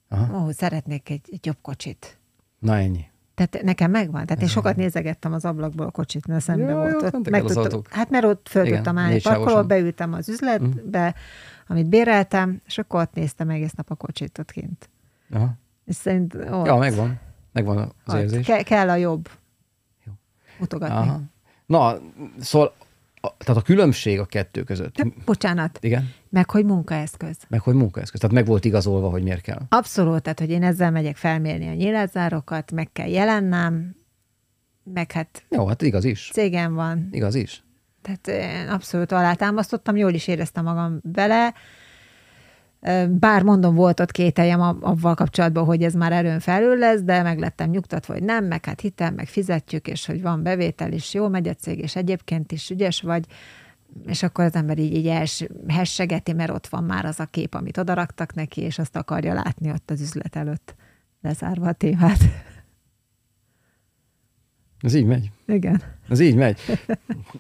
Aha. Ó, szeretnék egy, egy jobb kocsit. Na ennyi. Tehát nekem megvan. Tehát én sokat nézegettem az ablakból a kocsit, mert szembe jó, volt. Jó, ott meg tudtam, hát mert ott föl Igen, tudtam állni parkoló, beültem az üzletbe, mm. amit béreltem, és akkor ott néztem egész nap a kocsit ott kint. Aha. És szerint ott, Ja, megvan. Megvan az ott. érzés. Ke- kell a jobb. Jó. Mutogatni. Aha. Na, szóval tehát a különbség a kettő között. De, bocsánat. Igen. Meg hogy munkaeszköz. Meg hogy munkaeszköz. Tehát meg volt igazolva, hogy miért kell. Abszolút, tehát hogy én ezzel megyek felmérni a nyilázárokat, meg kell jelennem, meg hát... Jó, hát igaz is. Cégem van. Igaz is. Tehát én abszolút alátámasztottam, jól is éreztem magam vele, bár mondom, volt ott kételjem avval kapcsolatban, hogy ez már erőn felül lesz, de meg lettem nyugtatva, hogy nem, meg hát hitem, meg fizetjük, és hogy van bevétel is, jó megy a cég, és egyébként is ügyes vagy, és akkor az ember így, így hessegeti, mert ott van már az a kép, amit odaraktak neki, és azt akarja látni ott az üzlet előtt, lezárva a témát. Ez így megy. Igen. Ez így megy.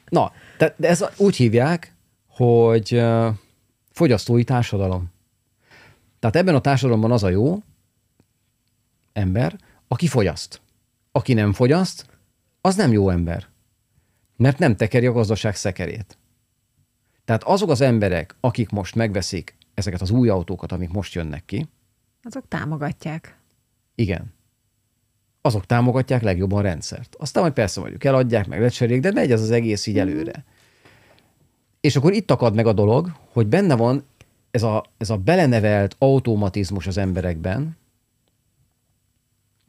Na, de ez úgy hívják, hogy fogyasztói társadalom. Tehát ebben a társadalomban az a jó ember, aki fogyaszt. Aki nem fogyaszt, az nem jó ember. Mert nem tekeri a gazdaság szekerét. Tehát azok az emberek, akik most megveszik ezeket az új autókat, amik most jönnek ki, Azok támogatják. igen, azok támogatják legjobban a rendszert. Aztán majd persze mondjuk eladják, meg lecserélik, de megy ez az egész így előre. És akkor itt akad meg a dolog, hogy benne van ez a, ez a belenevelt automatizmus az emberekben,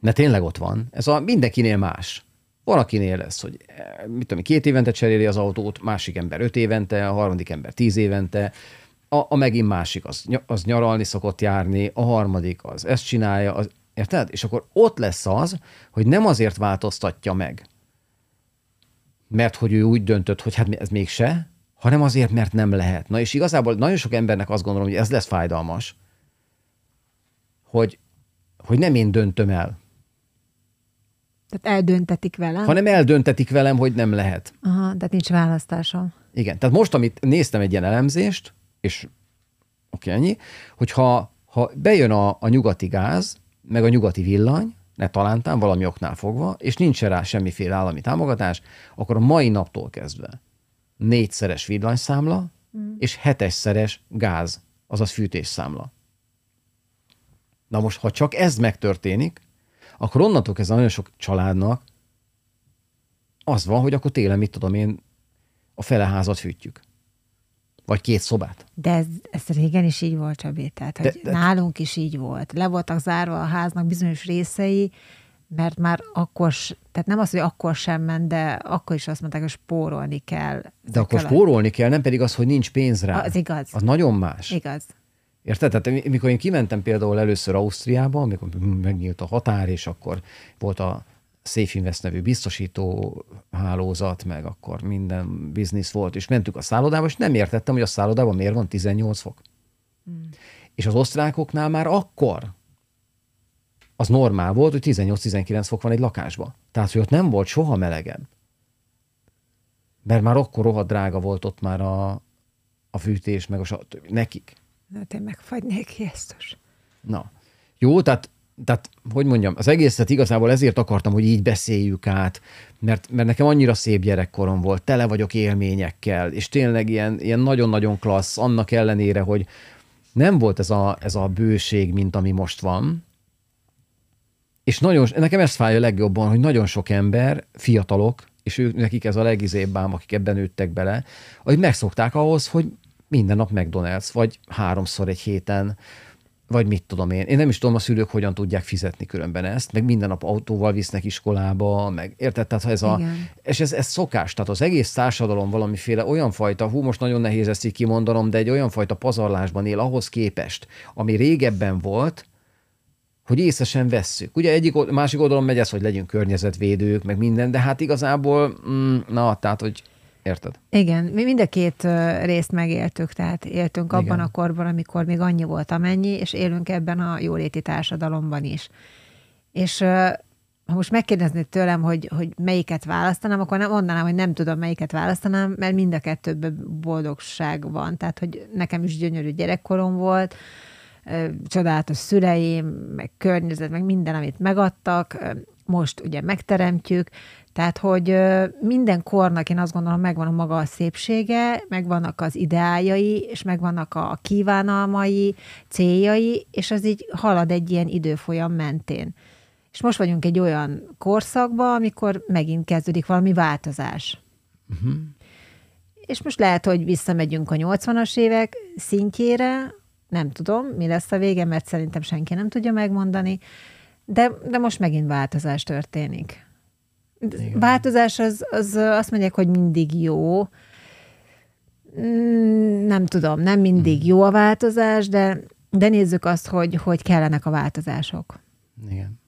mert tényleg ott van. Ez a mindenkinél más. Van, akinél lesz, hogy eh, mit tudom, két évente cseréli az autót, másik ember öt évente, a harmadik ember tíz évente, a, a megint másik az, az nyaralni szokott járni, a harmadik az ezt csinálja, az, érted? És akkor ott lesz az, hogy nem azért változtatja meg, mert hogy ő úgy döntött, hogy hát ez mégse, hanem azért, mert nem lehet. Na és igazából nagyon sok embernek azt gondolom, hogy ez lesz fájdalmas, hogy, hogy nem én döntöm el, Tehát eldöntetik velem. hanem eldöntetik velem, hogy nem lehet. Aha, tehát nincs választásom. Igen, tehát most, amit néztem egy ilyen elemzést, és oké, ennyi, hogyha ha bejön a, a nyugati gáz, meg a nyugati villany, ne talántán valami oknál fogva, és nincs rá semmiféle állami támogatás, akkor a mai naptól kezdve négyszeres villanyszámla, mm. és hetesszeres gáz, azaz fűtésszámla. Na most, ha csak ez megtörténik, akkor onnantól kezdve nagyon sok családnak az van, hogy akkor télen, mit tudom én, a fele házat fűtjük. Vagy két szobát. De ez, ez régen is így volt, Csabi. Tehát, de, de- nálunk is így volt. Le voltak zárva a háznak bizonyos részei, mert már akkor, tehát nem az, hogy akkor sem ment, de akkor is azt mondták, hogy spórolni kell. De akkor a- spórolni kell, nem pedig az, hogy nincs pénz rá. Az igaz. Az nagyon más. Igaz. Érted? Tehát mi- mikor én kimentem például először Ausztriába, amikor megnyílt a határ, és akkor volt a Safe Invest nevű biztosító hálózat, meg akkor minden biznisz volt, és mentük a szállodába, és nem értettem, hogy a szállodában miért van 18 fok. Hmm. És az osztrákoknál már akkor az normál volt, hogy 18-19 fok van egy lakásban. Tehát, hogy ott nem volt soha melegebb. Mert már akkor rohadt drága volt ott már a, a fűtés, meg a stb. nekik. Hát én megfagynék Jézus. Na, jó, tehát, tehát, hogy mondjam, az egészet igazából ezért akartam, hogy így beszéljük át, mert, mert nekem annyira szép gyerekkorom volt, tele vagyok élményekkel, és tényleg ilyen, ilyen nagyon-nagyon klassz, annak ellenére, hogy nem volt ez a, ez a bőség, mint ami most van, és nagyon, nekem ez fáj a legjobban, hogy nagyon sok ember, fiatalok, és ők, nekik ez a legizébb ám, akik ebben nőttek bele, hogy megszokták ahhoz, hogy minden nap McDonald's, vagy háromszor egy héten, vagy mit tudom én. Én nem is tudom, a szülők hogyan tudják fizetni különben ezt, meg minden nap autóval visznek iskolába, meg érted? Tehát ha ez a, Igen. és ez, ez szokás, tehát az egész társadalom valamiféle olyan fajta, hú, most nagyon nehéz ezt így kimondanom, de egy olyan fajta pazarlásban él ahhoz képest, ami régebben volt, hogy észre sem vesszük. Ugye egyik, másik oldalon megy ez, hogy legyünk környezetvédők, meg minden, de hát igazából, mm, na, tehát, hogy érted? Igen, mi mind a két részt megéltük, tehát éltünk abban Igen. a korban, amikor még annyi volt amennyi, és élünk ebben a jóléti társadalomban is. És ha most megkérdeznéd tőlem, hogy, hogy melyiket választanám, akkor nem mondanám, hogy nem tudom, melyiket választanám, mert mind a kettőben boldogság van. Tehát, hogy nekem is gyönyörű gyerekkorom volt, csodálatos szüleim, meg környezet, meg minden, amit megadtak, most ugye megteremtjük, tehát, hogy minden kornak én azt gondolom megvan a maga a szépsége, megvannak az ideájai, és megvannak a kívánalmai, céljai, és az így halad egy ilyen időfolyam mentén. És most vagyunk egy olyan korszakban, amikor megint kezdődik valami változás. Uh-huh. És most lehet, hogy visszamegyünk a 80-as évek szintjére, nem tudom, mi lesz a vége, mert szerintem senki nem tudja megmondani, de, de most megint változás történik. Igen. Változás az, az azt mondják, hogy mindig jó. Mm, Nem tudom, nem mindig jó a változás, de, de nézzük azt, hogy, hogy kellenek a változások. Igen.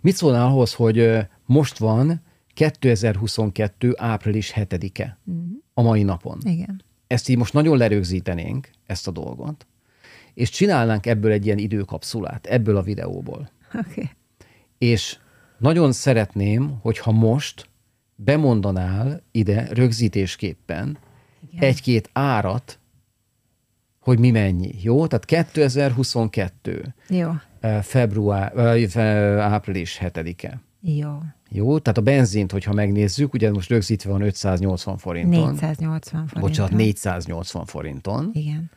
Mit szólnál ahhoz, hogy most van 2022. április 7-e a mai napon? Igen. Ezt így most nagyon lerögzítenénk, ezt a dolgot, és csinálnánk ebből egy ilyen időkapszulát, ebből a videóból. Okay. És nagyon szeretném, hogyha most bemondanál ide rögzítésképpen egy-két árat, hogy mi mennyi, jó? Tehát 2022. Jó. február, fe- április 7-e. Jó. Jó, tehát a benzint, hogyha megnézzük, ugye most rögzítve van 580 forinton. 480 forinton. Bocsánat, 480 forinton. Igen.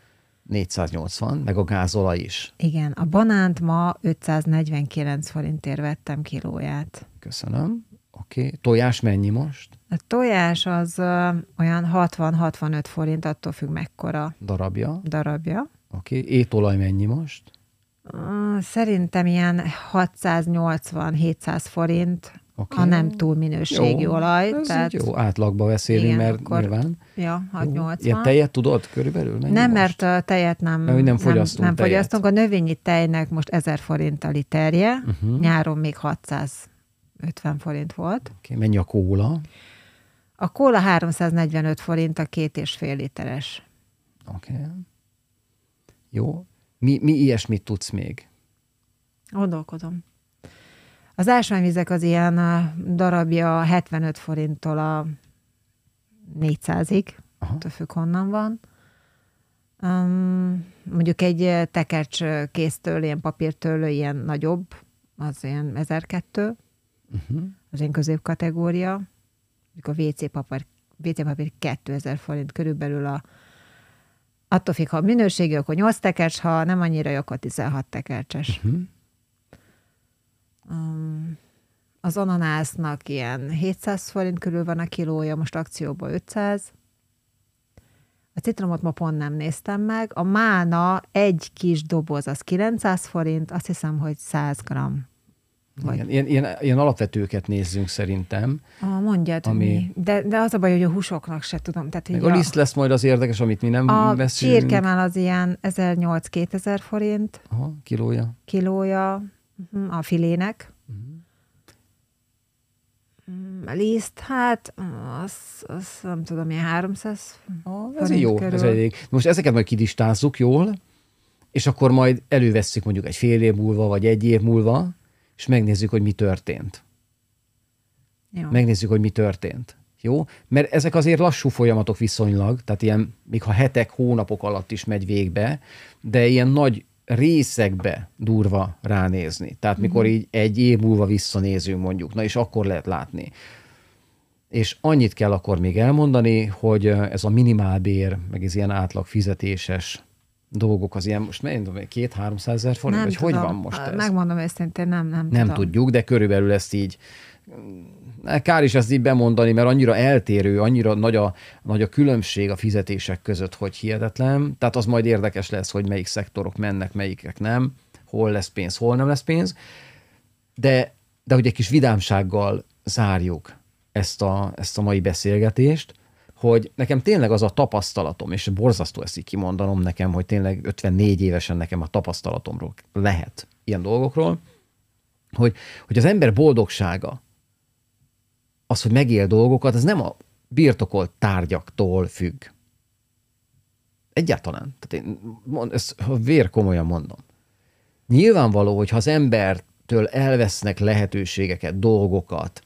480, meg a gázolaj is. Igen, a banánt ma 549 forintért vettem kilóját. Köszönöm. Oké. Okay. Tojás mennyi most? A tojás az ö, olyan 60-65 forint, attól függ mekkora Darabja. darabja. Oké. Okay. Étolaj mennyi most? Szerintem ilyen 680-700 forint, Oké. ha nem túl minőségi olaj. Ez tehát, jó, átlagba beszélünk, Igen, mert akkor nyilván. Ja, Jó. 680. Ilyen tejet tudod körülbelül? Mennyi Nem, most? mert a tejet nem, Mert nem fogyasztunk nem, nem tejet. fogyasztunk. A növényi tejnek most 1000 forint a literje, uh-huh. nyáron még 650 forint volt. Okay. Mennyi a kóla? A kóla 345 forint a két és fél literes. Oké. Okay. Jó. Mi, mi ilyesmit tudsz még? Gondolkodom. Az ásványvizek az ilyen darabja 75 forinttól a 400-ig, Aha. attól függ honnan van. Um, mondjuk egy tekercs kéztől, ilyen papírtől, ilyen nagyobb, az ilyen 1002, Uh-huh. az ilyen középkategória. Mondjuk a WC papír, WC papír 2000 forint körülbelül a attól függ, ha minőségi, akkor 8 tekercs, ha nem annyira jó, akkor 16 tekercses. Uh-huh. Um, az ananásznak ilyen 700 forint körül van a kilója, most akcióban 500. A citromot ma pont nem néztem meg. A mána egy kis doboz, az 900 forint, azt hiszem, hogy 100 gram. Vagy- Igen, ilyen, ilyen, ilyen alapvetőket nézzünk szerintem. Ah, mondjad, Ami- mi? De, de az a baj, hogy a húsoknak se tudom. Tehát, Meg hogy a liszt lesz majd az érdekes, amit mi nem a veszünk. csirkemel az ilyen 1008-2000 forint Aha, kilója. kilója a filének. Mhm. Mm, A liszt, hát az, az nem tudom, ilyen 300 Ah, ez jó, körül. ez elég. Most ezeket majd kidistázzuk jól, és akkor majd elővesszük mondjuk egy fél év múlva, vagy egy év múlva, és megnézzük, hogy mi történt. Jó. Megnézzük, hogy mi történt. Jó? Mert ezek azért lassú folyamatok viszonylag, tehát ilyen, még ha hetek, hónapok alatt is megy végbe, de ilyen nagy részekbe durva ránézni. Tehát mikor így egy év múlva visszanézünk mondjuk, na és akkor lehet látni. És annyit kell akkor még elmondani, hogy ez a minimálbér, meg ez ilyen átlag fizetéses dolgok, az ilyen most mennyi, két 300 ezer forint, nem vagy tudom. hogy van most ez? Megmondom őszintén, nem, nem, Nem tudom. tudjuk, de körülbelül ezt így kár is ezt így bemondani, mert annyira eltérő, annyira nagy a, nagy a különbség a fizetések között, hogy hihetetlen. Tehát az majd érdekes lesz, hogy melyik szektorok mennek, melyikek nem, hol lesz pénz, hol nem lesz pénz. De, de hogy egy kis vidámsággal zárjuk ezt a, ezt a mai beszélgetést, hogy nekem tényleg az a tapasztalatom, és borzasztó ezt így kimondanom nekem, hogy tényleg 54 évesen nekem a tapasztalatomról lehet ilyen dolgokról, hogy, hogy az ember boldogsága, az, hogy megél dolgokat, az nem a birtokolt tárgyaktól függ. Egyáltalán. Tehát én mond, ezt vér komolyan mondom. Nyilvánvaló, hogy ha az embertől elvesznek lehetőségeket, dolgokat,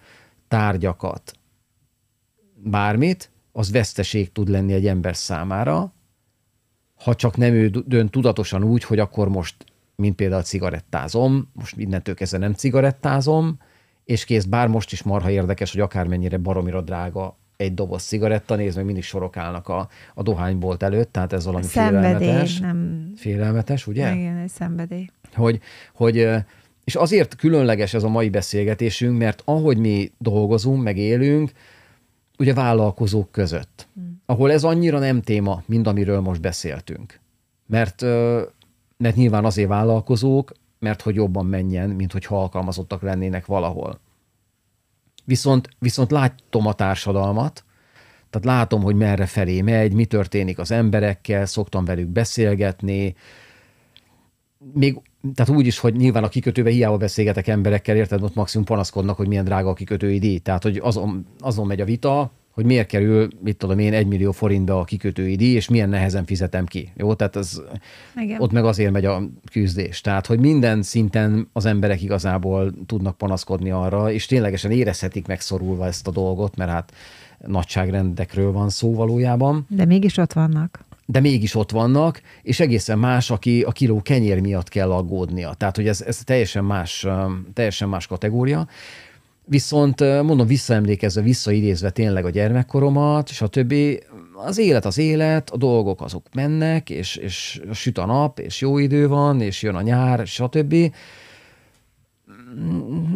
tárgyakat, bármit, az veszteség tud lenni egy ember számára, ha csak nem ő dönt tudatosan úgy, hogy akkor most, mint például cigarettázom, most mindentől kezdve nem cigarettázom, és kész, bár most is marha érdekes, hogy akármennyire baromira drága egy doboz cigaretta, nézd meg, mindig sorok állnak a, a dohánybolt előtt, tehát ez valami Szenvedély, félelmetes. nem... Félelmetes, ugye? Igen, egy szenvedély. hogy, hogy és azért különleges ez a mai beszélgetésünk, mert ahogy mi dolgozunk, meg élünk, ugye vállalkozók között, ahol ez annyira nem téma, mint amiről most beszéltünk. Mert, mert nyilván azért vállalkozók, mert hogy jobban menjen, mint hogy alkalmazottak lennének valahol. Viszont, viszont látom a társadalmat, tehát látom, hogy merre felé megy, mi történik az emberekkel, szoktam velük beszélgetni, még, tehát úgy is, hogy nyilván a kikötőbe hiába beszélgetek emberekkel, érted, ott maximum panaszkodnak, hogy milyen drága a kikötői díj. Tehát, hogy azon, azon megy a vita, hogy miért kerül, mit tudom én, egy millió forintba a kikötői díj, és milyen nehezen fizetem ki. Jó, tehát ez, Igen. ott meg azért megy a küzdés. Tehát, hogy minden szinten az emberek igazából tudnak panaszkodni arra, és ténylegesen érezhetik megszorulva ezt a dolgot, mert hát nagyságrendekről van szó valójában De mégis ott vannak. de mégis ott vannak, és egészen más, aki a kiló kenyér miatt kell aggódnia. Tehát, hogy ez, ez teljesen, más, teljesen más kategória. Viszont mondom, visszaemlékezve, visszaidézve tényleg a gyermekkoromat, stb. Az élet az élet, a dolgok azok mennek, és, és süt a nap, és jó idő van, és jön a nyár, stb.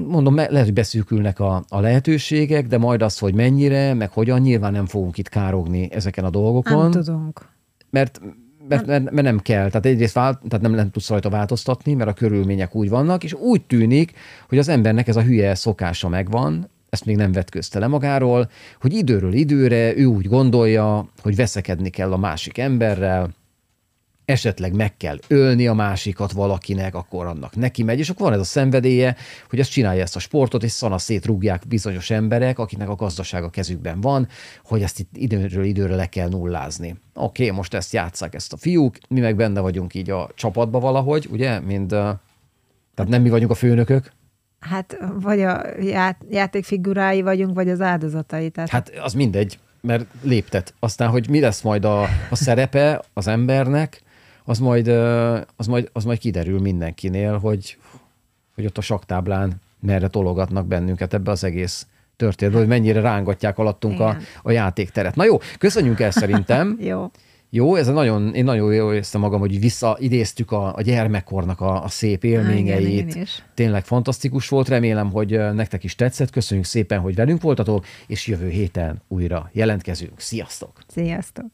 Mondom, lehet, hogy beszűkülnek a, a lehetőségek, de majd az, hogy mennyire, meg hogyan, nyilván nem fogunk itt károgni ezeken a dolgokon. Nem tudunk. Mert mert, mert, mert nem kell. Tehát egyrészt vált, tehát nem, nem tudsz rajta változtatni, mert a körülmények úgy vannak, és úgy tűnik, hogy az embernek ez a hülye szokása megvan, ezt még nem vetközte le magáról, hogy időről időre ő úgy gondolja, hogy veszekedni kell a másik emberrel, esetleg meg kell ölni a másikat valakinek, akkor annak neki megy, és akkor van ez a szenvedélye, hogy ezt csinálja ezt a sportot, és szana szétrúgják bizonyos emberek, akiknek a gazdasága kezükben van, hogy ezt itt időről időre le kell nullázni. Oké, okay, most ezt játszák ezt a fiúk, mi meg benne vagyunk így a csapatba valahogy, ugye, mind, tehát nem mi vagyunk a főnökök, Hát vagy a ját, játékfigurái vagyunk, vagy az áldozatai. Tehát... Hát az mindegy, mert léptet. Aztán, hogy mi lesz majd a, a szerepe az embernek, az majd, az majd, az majd kiderül mindenkinél, hogy, hogy ott a saktáblán merre tologatnak bennünket ebbe az egész történetbe, hogy mennyire rángatják alattunk a, a játékteret. Na jó, köszönjük el szerintem. jó. Jó, ez a nagyon, én nagyon jól érztem magam, hogy visszaidéztük a, a gyermekkornak a, a szép élményeit. Igen, Tényleg fantasztikus volt, remélem, hogy nektek is tetszett. Köszönjük szépen, hogy velünk voltatok, és jövő héten újra jelentkezünk. Sziasztok! Sziasztok!